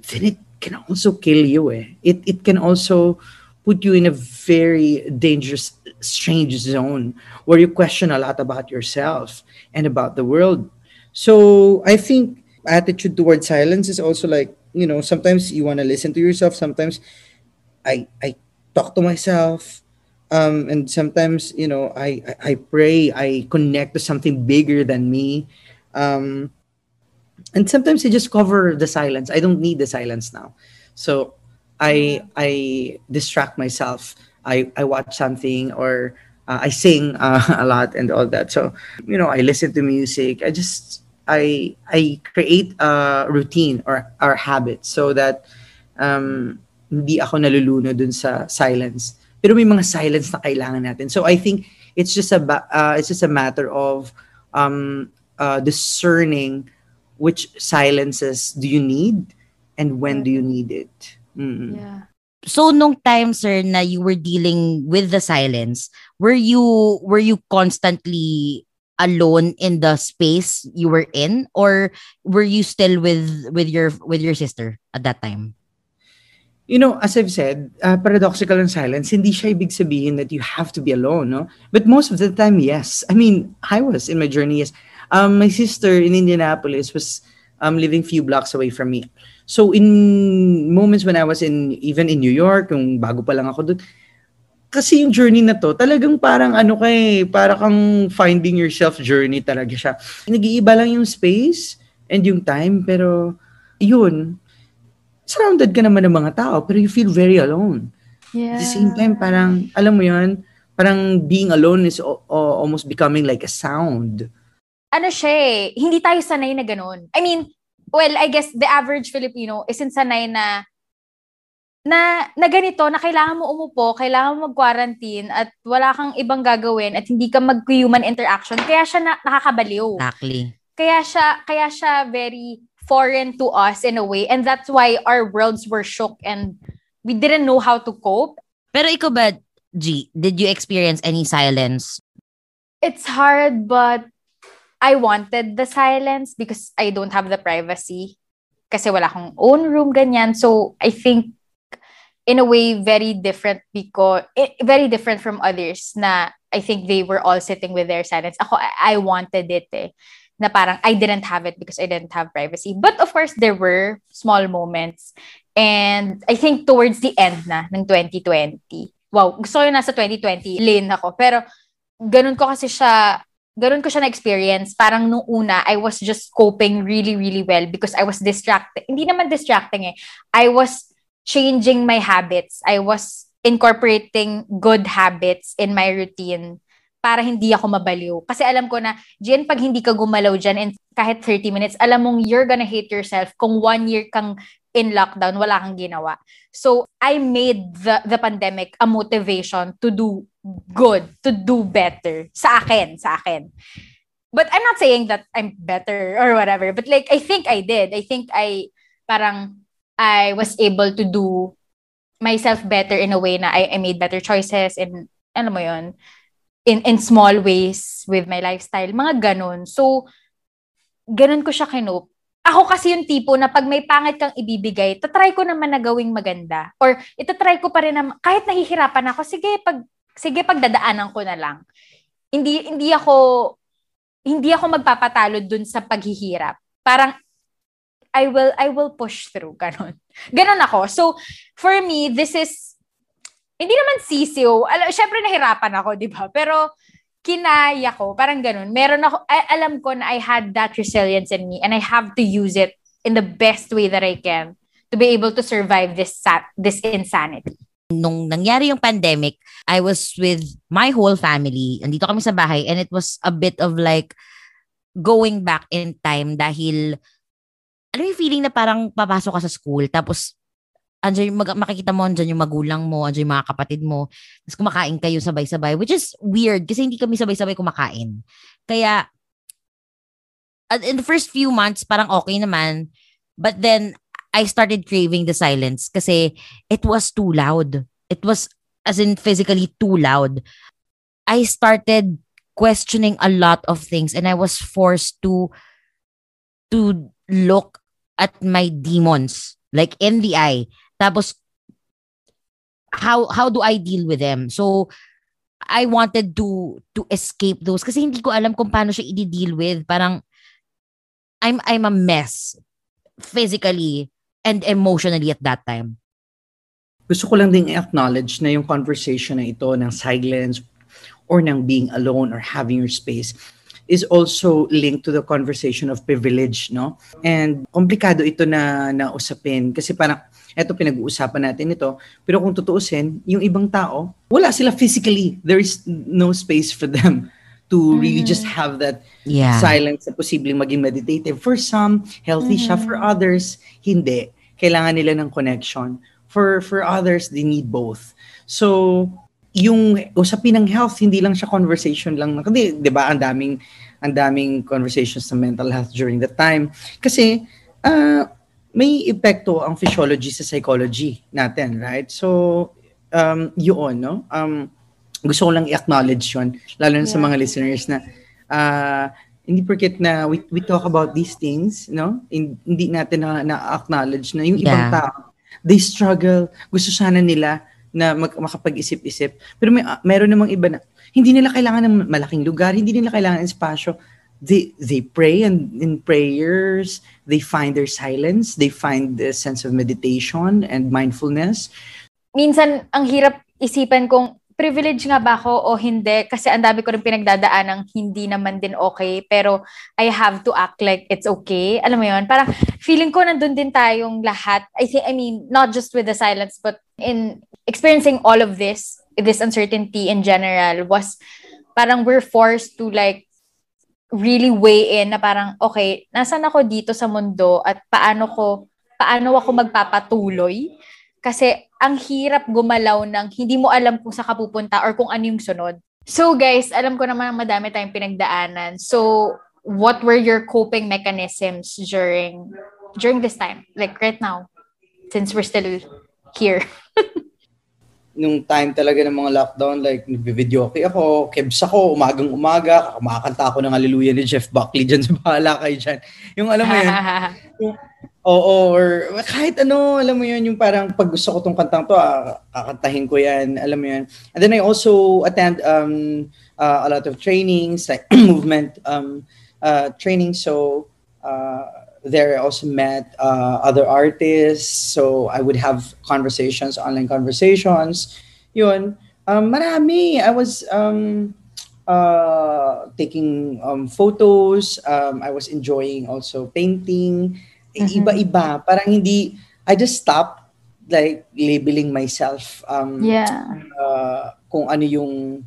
then it can also kill you. Eh. It it can also put you in a very dangerous, strange zone where you question a lot about yourself and about the world. So I think attitude towards silence is also like, you know, sometimes you want to listen to yourself. Sometimes I I talk to myself. Um, and sometimes, you know, I, I, I pray, I connect to something bigger than me. Um, and sometimes I just cover the silence. I don't need the silence now. So I I distract myself. I, I watch something or uh, I sing uh, a lot and all that. So, you know, I listen to music. I just I I create a routine or or habit so that um hindi ako naluluno dun sa silence. Pero may mga silence na kailangan natin. So I think it's just a uh, it's just a matter of um uh, discerning which silences do you need and when do you need it. Mm. yeah. So nung time sir na you were dealing with the silence, were you were you constantly alone in the space you were in or were you still with with your with your sister at that time? You know, as I've said, uh, paradoxical and silence, hindi siya ibig sabihin that you have to be alone, no? But most of the time, yes. I mean, I was in my journey, yes. Um, my sister in Indianapolis was um, living few blocks away from me. So in moments when I was in, even in New York, yung bago pa lang ako doon, kasi yung journey na to, talagang parang ano kay, para kang finding yourself journey talaga siya. Nag-iiba lang yung space and yung time, pero yun, surrounded ka naman ng mga tao, pero you feel very alone. Yeah. At the same time, parang, alam mo yun, parang being alone is o- o- almost becoming like a sound. Ano siya eh, hindi tayo sanay na ganun. I mean, well, I guess the average Filipino isn't sanay na na, na ganito, na kailangan mo umupo, kailangan mo mag-quarantine at wala kang ibang gagawin at hindi ka mag-human interaction. Kaya siya na, nakakabaliw. Exactly. Kaya siya, kaya siya very foreign to us in a way. And that's why our worlds were shook and we didn't know how to cope. Pero ikaw ba, G, did you experience any silence? It's hard, but I wanted the silence because I don't have the privacy. Kasi wala akong own room, ganyan. So, I think, in a way, very different because, eh, very different from others na I think they were all sitting with their silence. Ako, I, wanted it eh. Na parang, I didn't have it because I didn't have privacy. But of course, there were small moments. And I think towards the end na ng 2020, wow, gusto ko yung nasa 2020, lane ako. Pero, ganun ko kasi siya, ganun ko siya na-experience. Parang nung una, I was just coping really, really well because I was distracted. Hindi naman distracting eh. I was changing my habits. I was incorporating good habits in my routine para hindi ako mabaliw. Kasi alam ko na, Jen, pag hindi ka gumalaw dyan in kahit 30 minutes, alam mong you're gonna hate yourself kung one year kang in lockdown, wala kang ginawa. So, I made the, the pandemic a motivation to do good, to do better. Sa akin, sa akin. But I'm not saying that I'm better or whatever. But like, I think I did. I think I, parang, I was able to do myself better in a way na I, I made better choices and, alam mo yun, in, in small ways with my lifestyle. Mga ganun. So, ganun ko siya kinope ako kasi yung tipo na pag may pangit kang ibibigay, tatry ko naman na gawing maganda. Or itatry ko pa rin na, kahit nahihirapan ako, sige, pag, sige, pagdadaanan ko na lang. Hindi, hindi ako, hindi ako magpapatalo dun sa paghihirap. Parang, I will, I will push through. Ganon. Ganon ako. So, for me, this is, hindi naman sisiw. Al- Siyempre, nahirapan ako, di ba? Pero, kinaya ko, parang ganun. Meron ako, I- alam ko na I had that resilience in me and I have to use it in the best way that I can to be able to survive this this insanity. Nung nangyari yung pandemic, I was with my whole family. Andito kami sa bahay and it was a bit of like going back in time dahil alam mo yung feeling na parang papasok ka sa school tapos andyan yung mag- makikita mo andyan yung magulang mo, andyan yung mga kapatid mo. Tapos kumakain kayo sabay-sabay which is weird kasi hindi kami sabay-sabay kumakain. Kaya uh, in the first few months parang okay naman but then I started craving the silence kasi it was too loud. It was as in physically too loud. I started questioning a lot of things and I was forced to to look at my demons like in the eye. Tapos how how do I deal with them? So I wanted to to escape those kasi hindi ko alam kung paano siya i-deal with. Parang I'm I'm a mess physically and emotionally at that time. Gusto ko lang ding i-acknowledge na yung conversation na ito ng silence or ng being alone or having your space is also linked to the conversation of privilege, no? And komplikado ito na na usapin kasi parang eto pinag-uusapan natin ito, pero kung tutuusin, yung ibang tao, wala sila physically. There is no space for them to really just have that Yeah. silence na posibleng maging meditative. For some, healthy siya. For others, hindi. Kailangan nila ng connection. For for others, they need both. So, yung usapin ng health, hindi lang siya conversation lang. Kasi, di ba, ang daming, ang daming conversations sa mental health during that time. Kasi, ah, may epekto ang physiology sa psychology natin, right? So, um, yun, no? Um, gusto ko lang i-acknowledge yun, lalo na sa Yeah. mga listeners na ah, hindi porket na we, we talk about these things, no? hin- Hindi natin na, na-acknowledge na yung ibang Yeah. tao, they struggle. Gusto sana nila na mag, makapag-isip-isip. Pero may, ah, meron namang iba na hindi nila kailangan ng malaking lugar, hindi nila kailangan ng espasyo. They, they pray and in prayers, they find their silence, they find the sense of meditation and mindfulness. minsan ang hirap isipan kung privilege nga ba ako o hindi kasi ang dami ko rin pinagdadaan ng hindi naman din okay pero I have to act like it's okay. Alam mo yun? Parang feeling ko nandun din tayong lahat. I think, I mean, not just with the silence but in experiencing all of this, this uncertainty in general was parang we're forced to like really weigh in na parang okay, nasan ako dito sa mundo at paano ko paano ako magpapatuloy kasi ang hirap gumalaw ng hindi mo alam kung sa kapupunta or kung ano yung sunod. So guys, alam ko naman madami tayong pinagdaanan. So what were your coping mechanisms during during this time? Like right now, since we're still here. nung time talaga ng mga lockdown, like, nagbe-video okay ako, kebs ako, umagang umaga, kumakanta ako ng Hallelujah ni Jeff Buckley dyan sa bahala kayo dyan. Yung alam mo yun, oo, or kahit ano, alam mo yun, yung parang pag gusto ko tong kantang to, ah, kakantahin ko yan, alam mo yun. And then I also attend um, uh, a lot of trainings, like movement um, uh, training, so uh, there I also met uh, other artists. So I would have conversations, online conversations. Yun. Um, marami. I was um, uh, taking um, photos. Um, I was enjoying also painting. Mhm. Iba-iba. Parang hindi, I just stopped like labeling myself um, yeah. uh, kung ano yung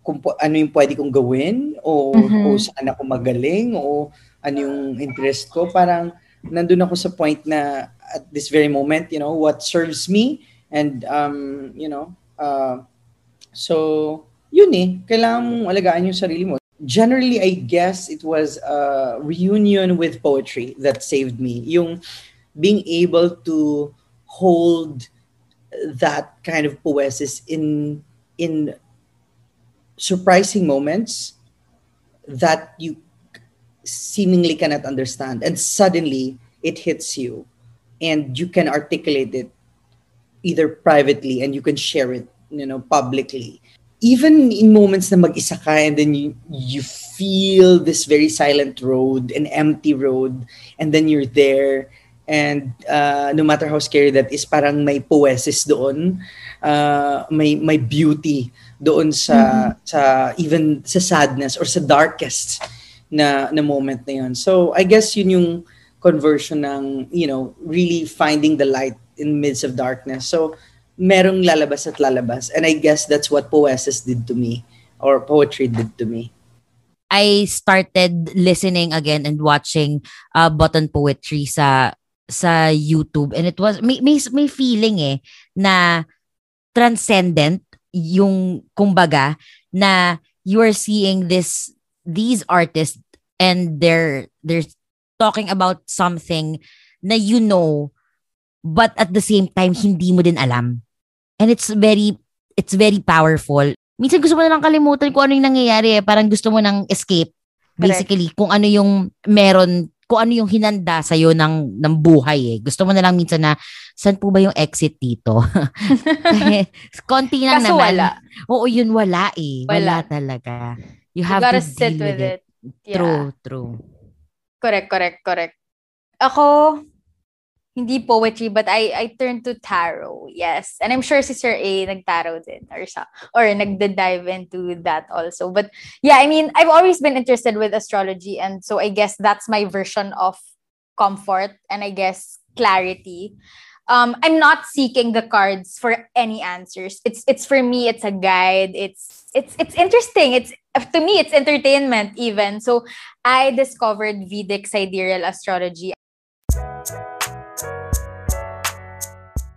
kung ano yung pwede kong gawin o, Mhm. o saan ako magaling o ano yung interest ko parang nandun ako sa point na at this very moment you know what serves me and um you know uh, so yun eh kailangan mong alagaan yung sarili mo generally I guess it was a reunion with poetry that saved me. Yung being able to hold that kind of poesis in in surprising moments that you seemingly cannot understand and suddenly it hits you and you can articulate it either privately and you can share it you know publicly even in moments na mag-isa ka and then you you feel this very silent road an empty road and then you're there And uh, no matter how scary that is, parang may poesis doon. Uh, may may beauty doon sa mm-hmm. sa even sa sadness or sa darkest na na moment na yun. So I guess yun yung conversion ng you know really finding the light in midst of darkness. So merong lalabas at lalabas. And I guess that's what poesis did to me or poetry did to me. I started listening again and watching uh, button poetry sa sa YouTube. And it was may may, may feeling eh na transcendent yung kumbaga na you are seeing this these artists and they're they're talking about something na you know but at the same time hindi mo din alam and it's very it's very powerful minsan gusto mo na lang kalimutan kung ano yung nangyayari eh parang gusto mo nang escape basically Correct. kung ano yung meron kung ano yung hinanda sa iyo ng ng buhay eh. Gusto mo na lang minsan na saan po ba yung exit dito? konti lang Kaso naman. wala. Oo, yun wala eh. Wala, wala talaga. You, you have to sit deal with it. it. Yeah. True, true. Correct, correct, correct. Ako, hindi poetry but I I turned to tarot. Yes. And I'm sure si Sir A nagtarot din or sa or nagda-dive into that also. But yeah, I mean, I've always been interested with astrology and so I guess that's my version of comfort and I guess clarity. Um, I'm not seeking the cards for any answers. It's it's for me. It's a guide. It's it's it's interesting. It's to me it's entertainment even. So I discovered Vedic sidereal astrology.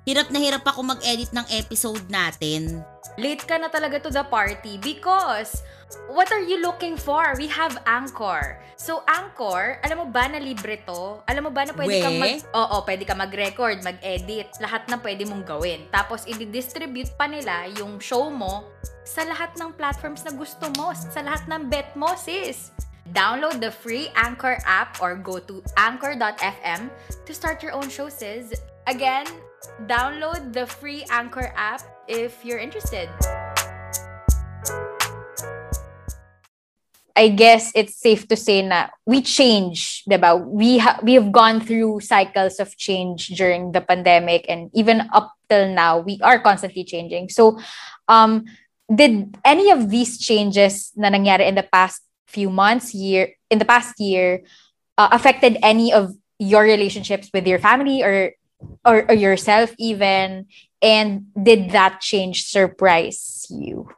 Hirap na hirap ako mag-edit ng episode natin. Late ka na talaga to the party because what are you looking for? We have Anchor. So Anchor, alam mo ba na libre to? Alam mo ba na pwede kang mag Oo, pwede ka mag-record, mag-edit, lahat na pwede mong gawin. Tapos i-distribute pa nila yung show mo sa lahat ng platforms na gusto mo, sa lahat ng bet mo, sis. Download the free Anchor app or go to anchor.fm to start your own show, sis. Again, download the free Anchor app if you're interested. I guess it's safe to say na we change, diba? We ha- we have gone through cycles of change during the pandemic and even up till now we are constantly changing. So um did any of these changes na nangyari in the past few months, year in the past year uh, affected any of your relationships with your family or or, or yourself even and did that change surprise you?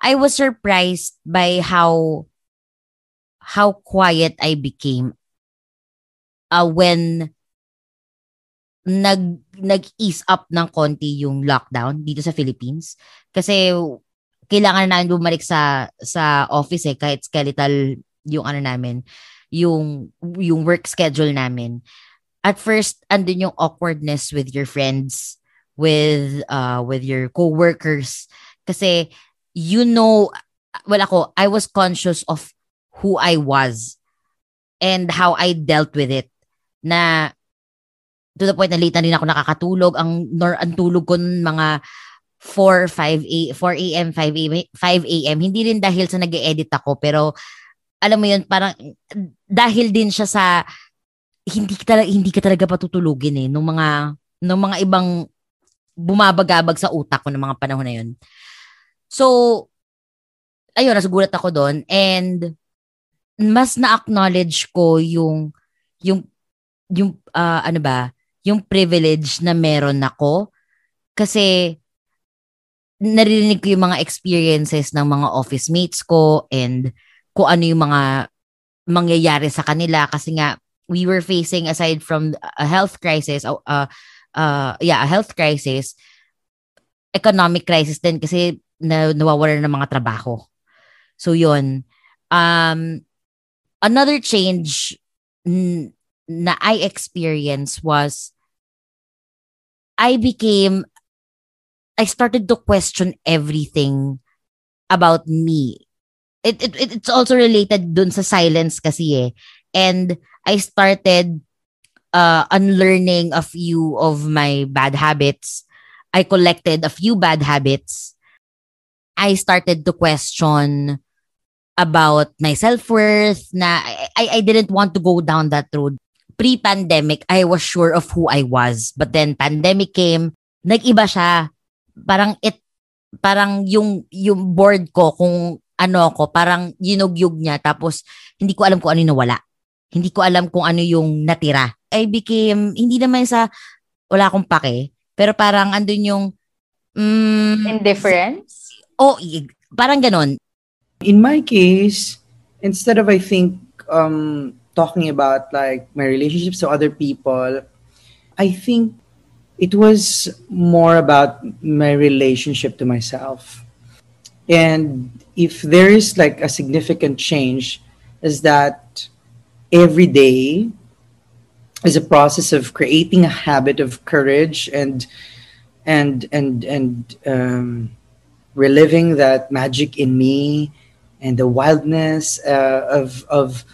I was surprised by how how quiet i became uh, when nag nag-ease up ng konti yung lockdown dito sa Philippines. Kasi kailangan na namin bumalik sa sa office eh kahit skeletal yung ano namin yung yung work schedule namin at first andun yung awkwardness with your friends with uh with your coworkers kasi you know well ako I was conscious of who I was and how I dealt with it na to the point na late na rin ako nakakatulog ang nor ang tulog ko mga 4 5 a 4 a.m. 5 a.m. 5 a.m. hindi rin dahil sa nag-edit ako pero alam mo yun parang dahil din siya sa hindi ka talaga hindi ka talaga patutulugin eh nung mga nung mga ibang bumabagabag sa utak ko ng mga panahon na yun. So ayun, nasugulat ako doon and mas na-acknowledge ko yung yung yung uh, ano ba, yung privilege na meron ako. Kasi naririnig ko yung mga experiences ng mga office mates ko and kung ano yung mga mangyayari sa kanila. Kasi nga we were facing aside from a health crisis uh, uh, uh yeah a health crisis economic crisis din kasi na nawawala ng mga trabaho. So yun. Um another change n- na I experienced was I became I started to question everything about me. It, it it's also related dun sa silence kasi eh and I started uh, unlearning a few of my bad habits. I collected a few bad habits. I started to question about my self-worth na I, I didn't want to go down that road. pre-pandemic, I was sure of who I was. But then pandemic came, nag-iba siya. Parang it, parang yung, yung board ko kung ano ako, parang yinugyug niya. Tapos, hindi ko alam kung ano yung nawala. Hindi ko alam kung ano yung natira. I became, hindi naman sa, wala akong pake. Pero parang andun yung, mm, Indifference? oh, parang ganon. In my case, instead of I think um talking about like my relationships to other people, I think it was more about my relationship to myself. And if there is like a significant change, is that every day is a process of creating a habit of courage and and and and um, reliving that magic in me and the wildness uh, of of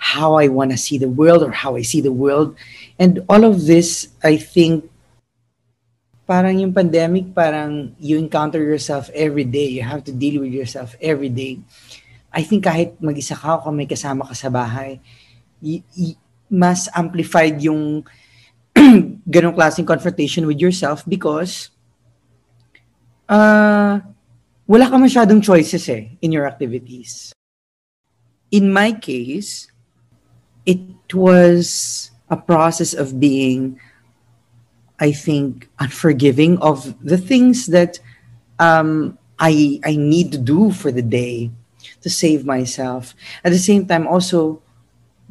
how I want to see the world or how I see the world. And all of this, I think, parang yung pandemic, parang you encounter yourself every day. You have to deal with yourself every day. I think kahit mag-isa ka o may kasama ka sa bahay, y- y- mas amplified yung ganong klaseng confrontation with yourself because uh, wala ka masyadong choices eh in your activities. In my case, it was a process of being, I think, unforgiving of the things that um, I I need to do for the day to save myself. At the same time, also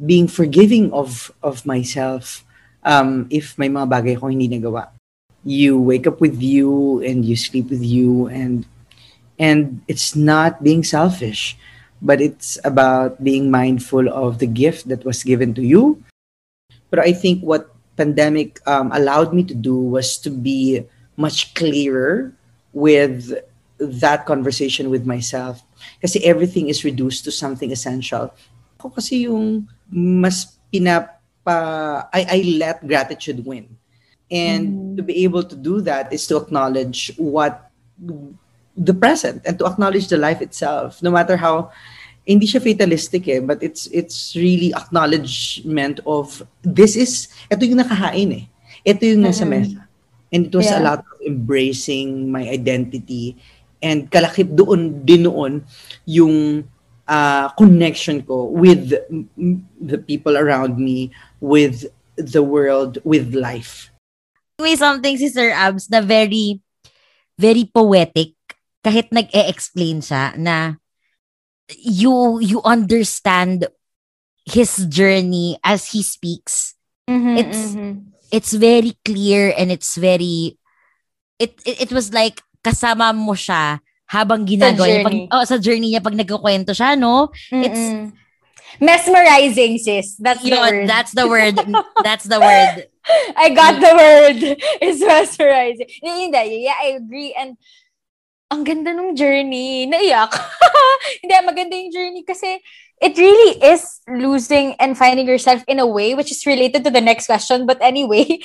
being forgiving of of myself um, if may mga bagay ko hindi nagawa. You wake up with you and you sleep with you and and it's not being selfish but it's about being mindful of the gift that was given to you. But I think what pandemic um, allowed me to do was to be much clearer with that conversation with myself. Kasi everything is reduced to something essential. Kasi yung mas pinapa... I, I let gratitude win. And to be able to do that is to acknowledge what the present and to acknowledge the life itself. No matter how hindi siya fatalistic eh but it's it's really acknowledgement of this is ito yung nakahain eh. Ito yung nasa mesa. And it was a Yeah. lot of embracing my identity and kalakip doon din noon yung uh, connection ko with the people around me with the world with life May something si Sir Abs na very, very poetic. Kahit nag-e-explain siya na you, you understand his journey as he speaks. Mhm, It's- mhm. It's very clear and it's very, it, it, it was like kasama mo siya habang ginagawa niya. Pag, oh, sa journey niya pag nagkukwento siya, no? It's- Mm-mm. mesmerizing, sis. That's the word. that's the word. that's the word. I got the word. It's mesmerizing. Hindi. Yeah, I agree. And ang ganda nung journey. Naiyak. hindi, maganda yung journey kasi it really is losing and finding yourself in a way which is related to the next question. But anyway,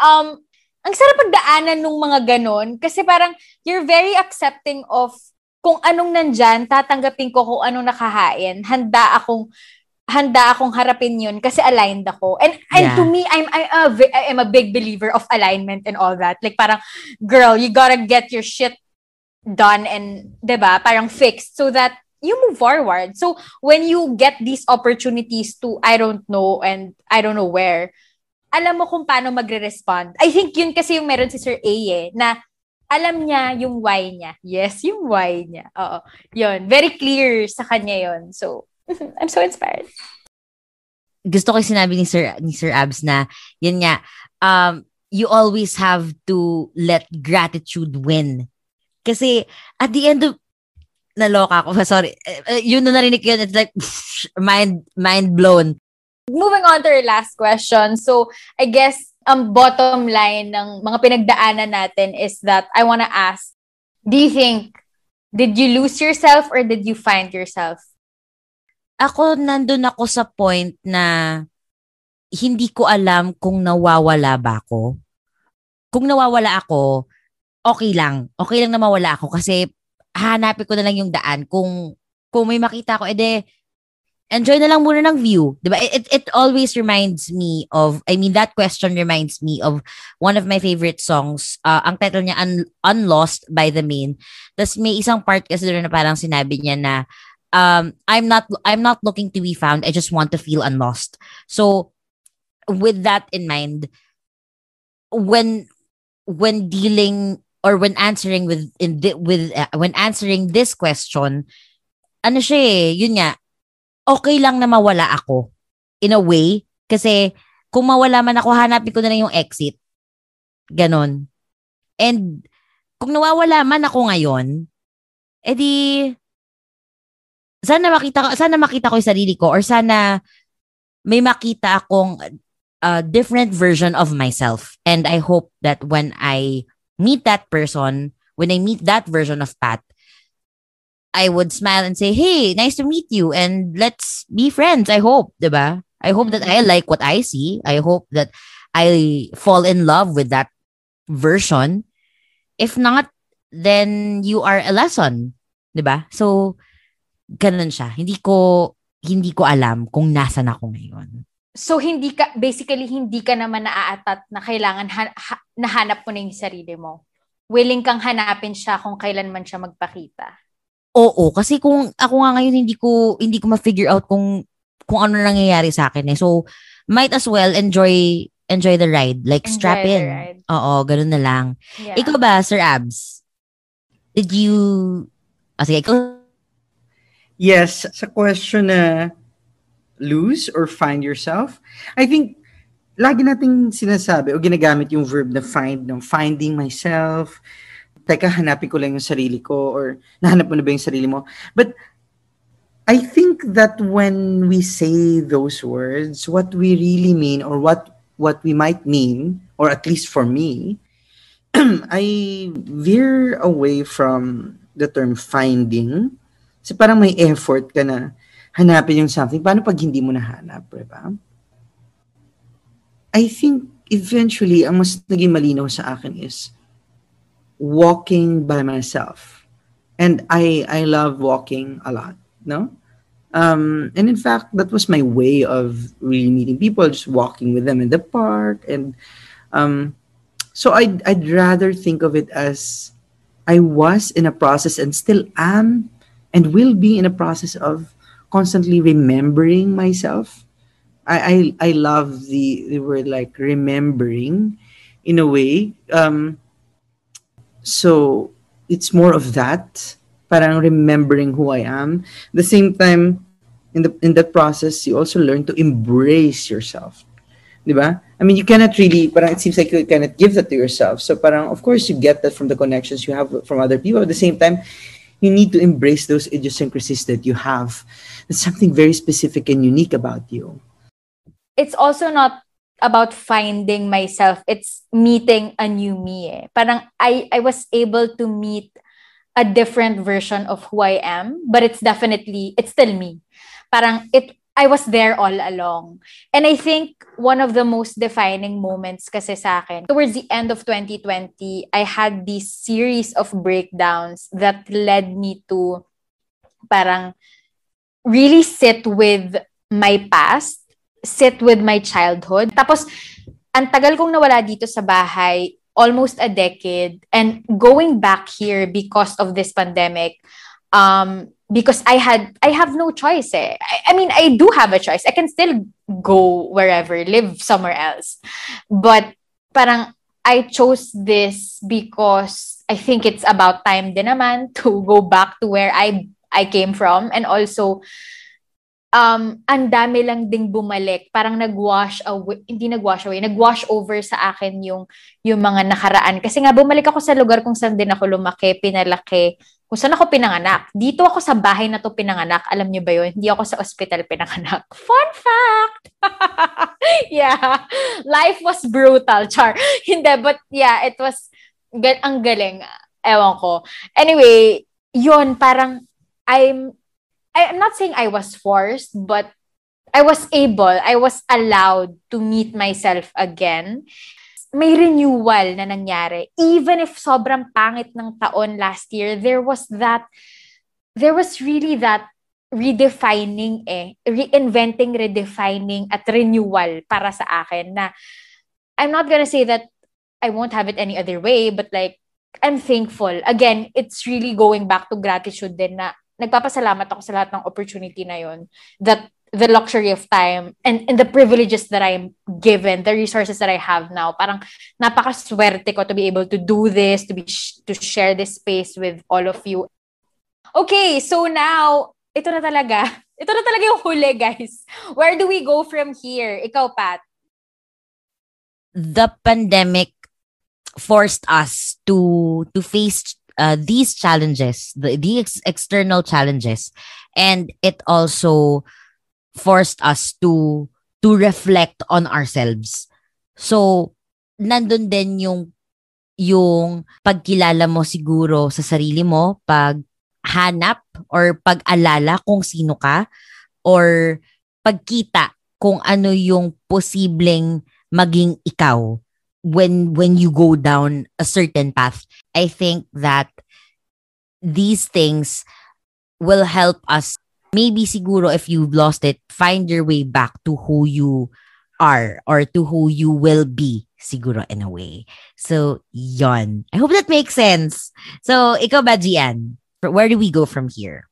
um, ang sarap pagdaanan nung mga ganon kasi parang you're very accepting of kung anong nandyan, tatanggapin ko kung anong nakahain. Handa akong handa akong harapin yun kasi aligned ako. And and Yeah. to me, I'm I'm a, ve- I am a big believer of alignment and all that. Like parang, girl, you gotta get your shit done and, ba parang fixed so that you move forward. So when you get these opportunities to, I don't know, and I don't know where, alam mo kung paano magre-respond. I think yun kasi yung meron si Sir A eh, na alam niya yung why niya. Yes, yung why niya. Oo. Yun. Very clear sa kanya yun. So, I'm so inspired. gusto ko yung sinabi ni Sir, ni Sir Abs na, yun nga, um, you always have to let gratitude win. Kasi, at the end of, naloka ako, sorry, uh, yun na narinig yun, it's like, mind, mind blown. Moving on to our last question. So, I guess, ang bottom line ng mga pinagdaanan natin is that I want to ask, do you think, did you lose yourself or did you find yourself? Ako, nandun ako sa point na hindi ko alam kung nawawala ba ako. Kung nawawala ako, okay lang. Okay lang na mawala ako kasi hanapin ko na lang yung daan. Kung kung may makita ko, ede, enjoy na lang muna ng view. Diba? It, it, always reminds me of, I mean, that question reminds me of one of my favorite songs. Uh, ang title niya, Un- Unlost by the Main. Tapos may isang part kasi doon na parang sinabi niya na, um, I'm not, I'm not looking to be found. I just want to feel unlost. So, with that in mind, when, when dealing or when answering with, in the, with, uh, when answering this question, ano siya eh, yun nga, okay lang na mawala ako. In a way. Kasi, kung mawala man ako, hanapin ko na lang yung exit. Ganon. And, kung nawawala man ako ngayon, edi, sana makita ko, sana makita ko yung sarili ko or sana may makita akong uh, different version of myself. And I hope that when I meet that person, when I meet that version of Pat, I would smile and say, "Hey, nice to meet you and let's be friends." I hope, 'di ba? I hope that I like what I see. I hope that I fall in love with that version. If not, then you are a lesson, 'di ba? So ganun siya. Hindi ko hindi ko alam kung nasan ako ngayon. So hindi ka basically hindi ka naman naaatat na kailangan ha- ha- nahanap mo na yung sarili mo. Willing kang hanapin siya kung kailan man siya magpakita. Oo, kasi kung ako nga ngayon hindi ko hindi ko ma-figure out kung kung ano nangyayari sa akin eh. So might as well enjoy enjoy the ride. Like Enjoy strap in. Oo, ganun na lang. Yeah. Ikaw ba, Sir Abs? Did you Ah, sige, ikaw. Yes, sa question na lose or find yourself, I think lagi nating sinasabi o ginagamit yung verb na find, no? finding myself, teka, hanapin ko lang yung sarili ko or nahanap mo na ba yung sarili mo? But I think that when we say those words, what we really mean or what what we might mean, or at least for me, I veer away from the term finding. Kasi parang may effort ka na hanapin yung something. Paano pag hindi mo nahanap, di ba? I think eventually, ang mas naging malinaw sa akin is walking by myself. And I I love walking a lot, no? Um, and in fact, that was my way of really meeting people, just walking with them in the park. And um, so I'd, I'd rather think of it as I was in a process and still am and will be in a process of constantly remembering myself. I, I, I love the, the word like remembering in a way. Um, so it's more of that parang remembering who I am. At the same time, in the in that process, you also learn to embrace yourself. Diba? I mean, you cannot really, parang it seems like you cannot give that to yourself. So parang, of course, you get that from the connections you have from other people. At the same time, you need to embrace those idiosyncrasies that you have. There's something very specific and unique about you. it's also not about finding myself. It's meeting a new me. Eh. Parang I, I was able to meet a different version of who I am, but it's definitely, it's still me. Parang it, I was there all along. And I think one of the most defining moments kasi sa akin, towards the end of 2020, I had this series of breakdowns that led me to parang really sit with my past sit with my childhood. Tapos, ang tagal kong nawala dito sa bahay, almost a decade. And going back here because of this pandemic, um, because I had, I have no choice eh. I, I mean, I do have a choice. I can still go wherever, live somewhere else. But parang, I chose this because I think it's about time din naman to go back to where I I came from and also um, ang dami lang ding bumalik. Parang nag-wash away, hindi nag-wash away, nag-wash over sa akin yung, yung mga nakaraan. Kasi nga, bumalik ako sa lugar kung saan din ako lumaki, pinalaki, kung saan ako pinanganak. Dito ako sa bahay na to pinanganak. Alam niyo ba yun? Hindi ako sa ospital pinanganak. Fun fact! yeah. Life was brutal, Char. hindi, but yeah, it was, ang galing. Ewan ko. Anyway, yun, parang, I'm I'm not saying I was forced, but I was able, I was allowed to meet myself again. May renewal na nangyari. Even if sobrang pangit ng taon last year, there was that, there was really that redefining eh, reinventing, redefining at renewal para sa akin na I'm not gonna say that I won't have it any other way, but like, I'm thankful. Again, it's really going back to gratitude din na nagpapasalamat ako sa lahat ng opportunity na yon that the luxury of time and, and the privileges that I'm given, the resources that I have now. Parang napakaswerte ko to be able to do this, to be to share this space with all of you. Okay, so now, ito na talaga. Ito na talaga yung huli, guys. Where do we go from here? Ikaw, Pat. The pandemic forced us to to face uh, these challenges, the, the ex- external challenges, and it also forced us to to reflect on ourselves. So, nandun din yung yung pagkilala mo siguro sa sarili mo, pag hanap or pag-alala kung sino ka or pagkita kung ano yung posibleng maging ikaw when when you go down a certain path i think that these things will help us maybe siguro if you've lost it find your way back to who you are or to who you will be siguro in a way so yon i hope that makes sense so ikaw ba Gian where do we go from here?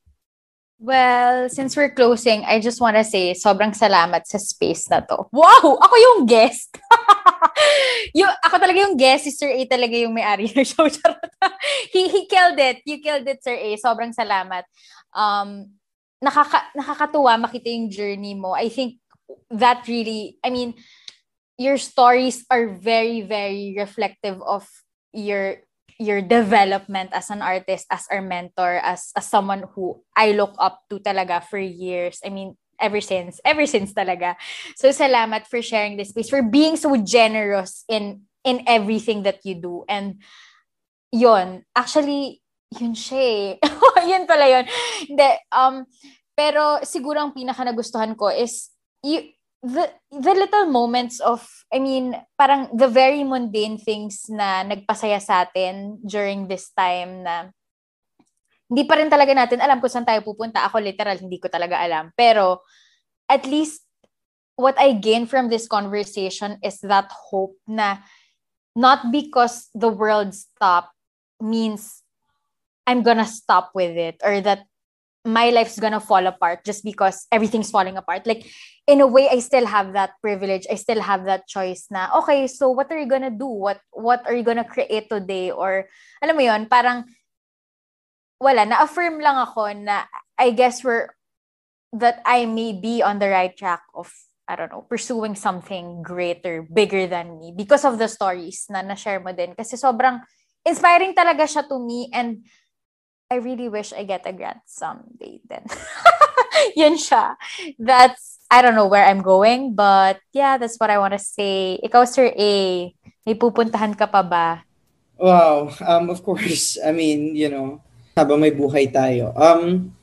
Well, since we're closing, I just want to say sobrang salamat sa space na to. Wow! Ako yung guest! yung, ako talaga yung guest, si Sir A talaga yung may-ari ng show. he, he killed it. You killed it, Sir A. Sobrang salamat. Um, nakaka, nakakatuwa makita yung journey mo. I think that really, I mean, your stories are very, very reflective of your your development as an artist, as our mentor, as, as someone who I look up to talaga for years. I mean, ever since, ever since talaga. So salamat for sharing this space, for being so generous in in everything that you do. And yon actually, yun siya eh. yun pala yun. Hindi, um, pero siguro ang pinaka nagustuhan ko is, you, the the little moments of I mean parang the very mundane things na nagpasaya sa atin during this time na hindi pa rin talaga natin alam kung saan tayo pupunta. Ako literal hindi ko talaga alam. Pero at least what I gain from this conversation is that hope na not because the world stop means I'm gonna stop with it or that my life's gonna fall apart just because everything's falling apart. Like, in a way, I still have that privilege. I still have that choice na, okay, so what are you gonna do? What what are you gonna create today? Or, alam mo yon parang, wala, na-affirm lang ako na I guess we're, that I may be on the right track of, I don't know, pursuing something greater, bigger than me because of the stories na na-share mo din. Kasi sobrang inspiring talaga siya to me and I really wish I get a grant someday then. Yun siya. That's, I don't know where I'm going, but yeah, that's what I want to say. Ikaw, Sir A, may pupuntahan ka pa ba? Wow. Um, of course. I mean, you know, habang may buhay tayo. Um,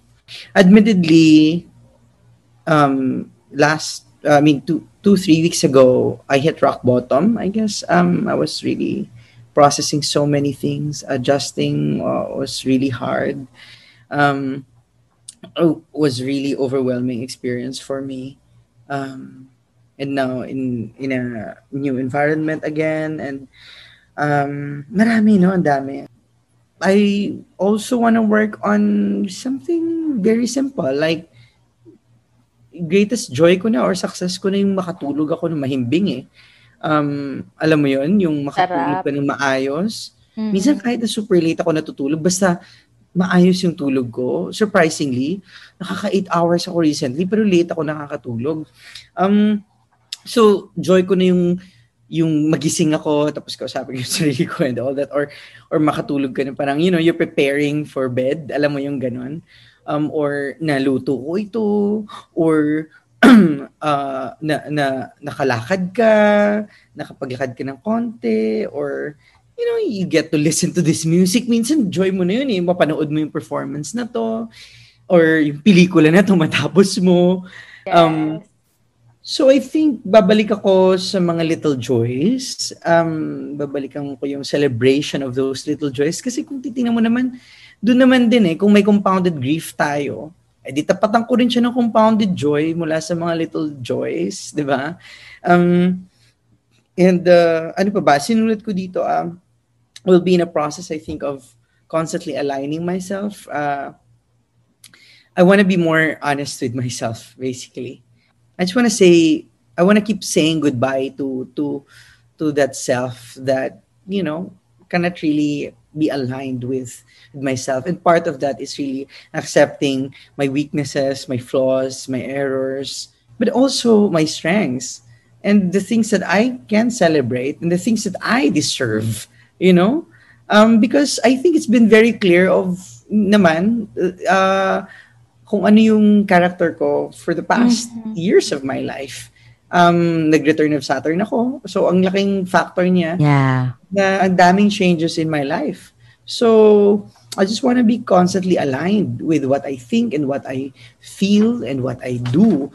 admittedly, um, last, I mean, two, two, three weeks ago, I hit rock bottom, I guess. Um, I was really processing so many things. Adjusting uh, was really hard. Um, was really overwhelming experience for me. Um, and now in in a new environment again and um, marami no, ang dami. I also want to work on something very simple like greatest joy ko na or success ko na yung makatulog ako ng mahimbing eh um, alam mo yon yung makatulog ka ng maayos. Mm-hmm. Minsan kahit na super late ako natutulog, basta maayos yung tulog ko. Surprisingly, nakaka 8 hours ako recently, pero late ako nakakatulog. Um, so, joy ko na yung yung magising ako tapos kausapin ko yung sarili ko and all that or or makatulog ka na parang you know you're preparing for bed alam mo yung ganun um or naluto ko ito or uh, na, na nakalakad ka, nakapaglakad ka ng konti, or you know, you get to listen to this music. Minsan, joy mo na yun eh. Mapanood mo yung performance na to, or yung pelikula na to, matapos mo. Yes. Um, so, I think, babalik ako sa mga little joys. Um, babalikan ko yung celebration of those little joys. Kasi kung titingnan mo naman, doon naman din eh, kung may compounded grief tayo, Eh di tapatan ko rin siya ng compounded joy mula sa mga little joys, di ba? Um, and uh, ano pa ba, sinulat ko dito, um, will be in a process, I think, of constantly aligning myself. Uh, I want to be more honest with myself, basically. I just want to say, I want to keep saying goodbye to to to that self that you know cannot really be aligned with, myself. And part of that is really accepting my weaknesses, my flaws, my errors, but also my strengths and the things that I can celebrate and the things that I deserve, you know? Um, because I think it's been very clear of naman uh, kung ano yung character ko for the past mm-hmm. years of my life. Um, nag-return of Saturn ako. So, ang laking factor niya yeah. na ang daming changes in my life. So, I just want to be constantly aligned with what I think and what I feel and what I do.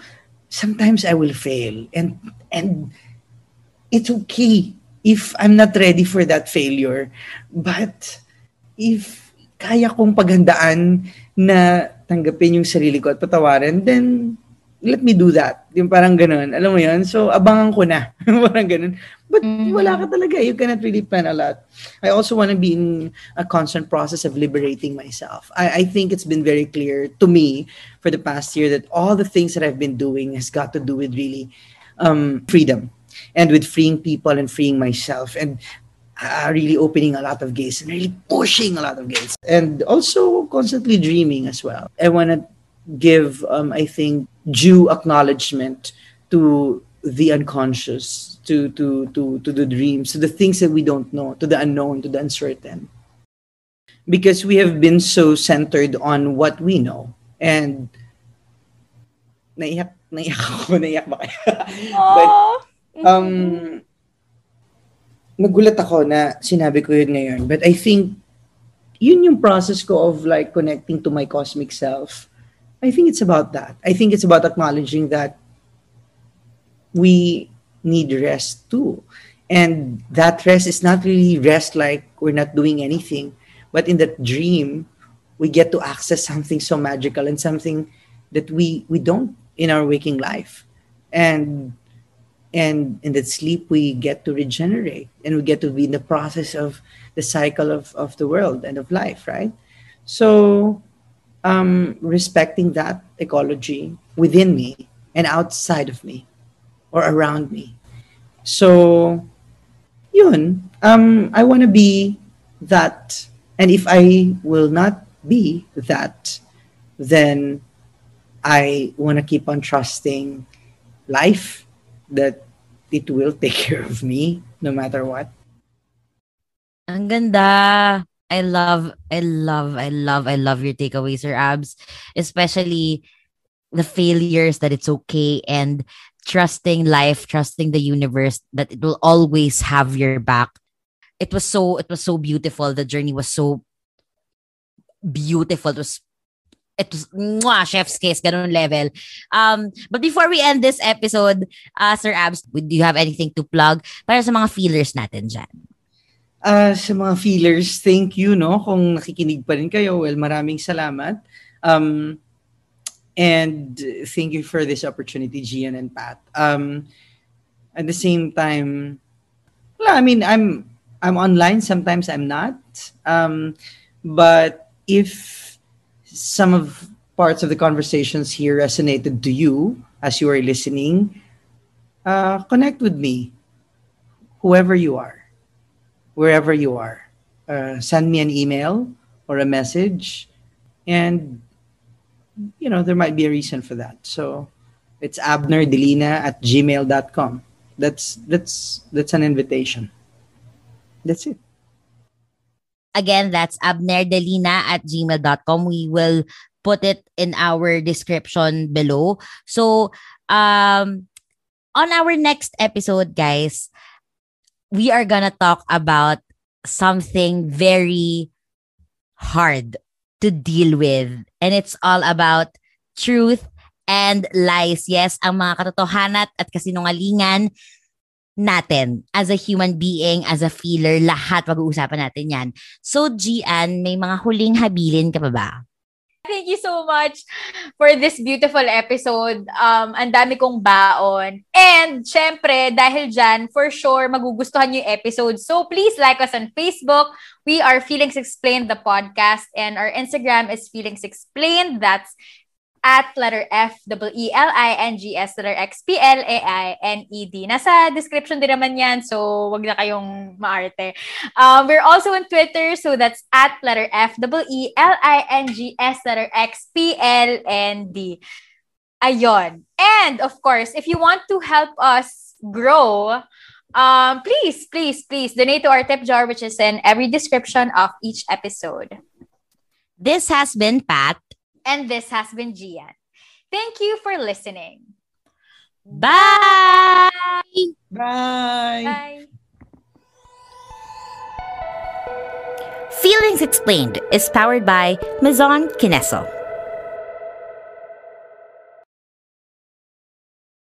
Sometimes I will fail and and it's okay if I'm not ready for that failure. But if kaya kong paghandaan na tanggapin yung sarili ko at patawarin, then let me do that. Yung parang ganun. Alam mo yun? So, abangan ko na. parang ganun. But mm-hmm. wala ka talaga. You cannot really plan a lot. I also want to be in a constant process of liberating myself. I, I think it's been very clear to me for the past year that all the things that I've been doing has got to do with really um, freedom and with freeing people and freeing myself and uh, really opening a lot of gates and really pushing a lot of gates and also constantly dreaming as well. I want to give, um, I think, due acknowledgement to the unconscious, to, to, to, to the dreams, to the things that we don't know, to the unknown, to the uncertain. Because we have been so centered on what we know. And naiyak, naiyak ako, naiyak ba? But um, nagulat ako na sinabi ko yun ngayon. But I think, yun yung process ko of like connecting to my cosmic self. I think it's about that. I think it's about acknowledging that we need rest too. And that rest is not really rest like we're not doing anything, but in that dream, we get to access something so magical and something that we we don't in our waking life. And and in that sleep we get to regenerate and we get to be in the process of the cycle of, of the world and of life right? So um, respecting that ecology within me and outside of me or around me. So yun um, i want to be that. And if i will not be that then i want to keep on trusting life that it will take care of me no matter what. Ang ganda. I love, I love, I love, I love your takeaways, Sir Abs. Especially the failures that it's okay and trusting life, trusting the universe that it will always have your back. It was so, it was so beautiful. The journey was so beautiful. It was it was mwah, chef's kiss, ganun level. Um, but before we end this episode, uh, Sir Abs, do you have anything to plug para sa mga feelers natin dyan? Uh, sa mga feelers, thank you, no? Kung nakikinig pa rin kayo, well, maraming salamat. Um, and thank you for this opportunity, Gian and Pat. Um, at the same time, well, I mean, I'm I'm online. Sometimes I'm not. Um, but if some of parts of the conversations here resonated to you as you are listening, uh, connect with me, whoever you are, wherever you are. Uh, send me an email or a message, and you know there might be a reason for that. So it's abnerdelina at gmail.com. That's that's that's an invitation. That's it. Again, that's abnerdelina at gmail.com. We will put it in our description below. So, um, on our next episode, guys, we are gonna talk about something very hard to deal with. And it's all about truth and lies. Yes, ang mga katotohanan at kasinungalingan natin as a human being, as a feeler, lahat pag-uusapan natin yan. So, Gian, may mga huling habilin ka pa ba? Thank you so much for this beautiful episode. Um, ang dami kong baon. And, syempre, dahil dyan, for sure, magugustuhan yung episode. So, please like us on Facebook. We are Feelings Explained, the podcast. And our Instagram is Feelings Explained. That's at letter F, double E, L, I, N, G, S, letter X, P, L, A, I, N, E, D. Nasa description din naman yan, so wag na kayong maarte. Um, we're also on Twitter, so that's at letter F, double E, L, I, N, G, S, letter X, P, L, N, D. Ayon. And, of course, if you want to help us grow, um, please, please, please donate to our tip jar, which is in every description of each episode. This has been Pat. And this has been Gian. Thank you for listening. Bye! Bye. Bye. Feelings Explained is powered by Maison Kineso.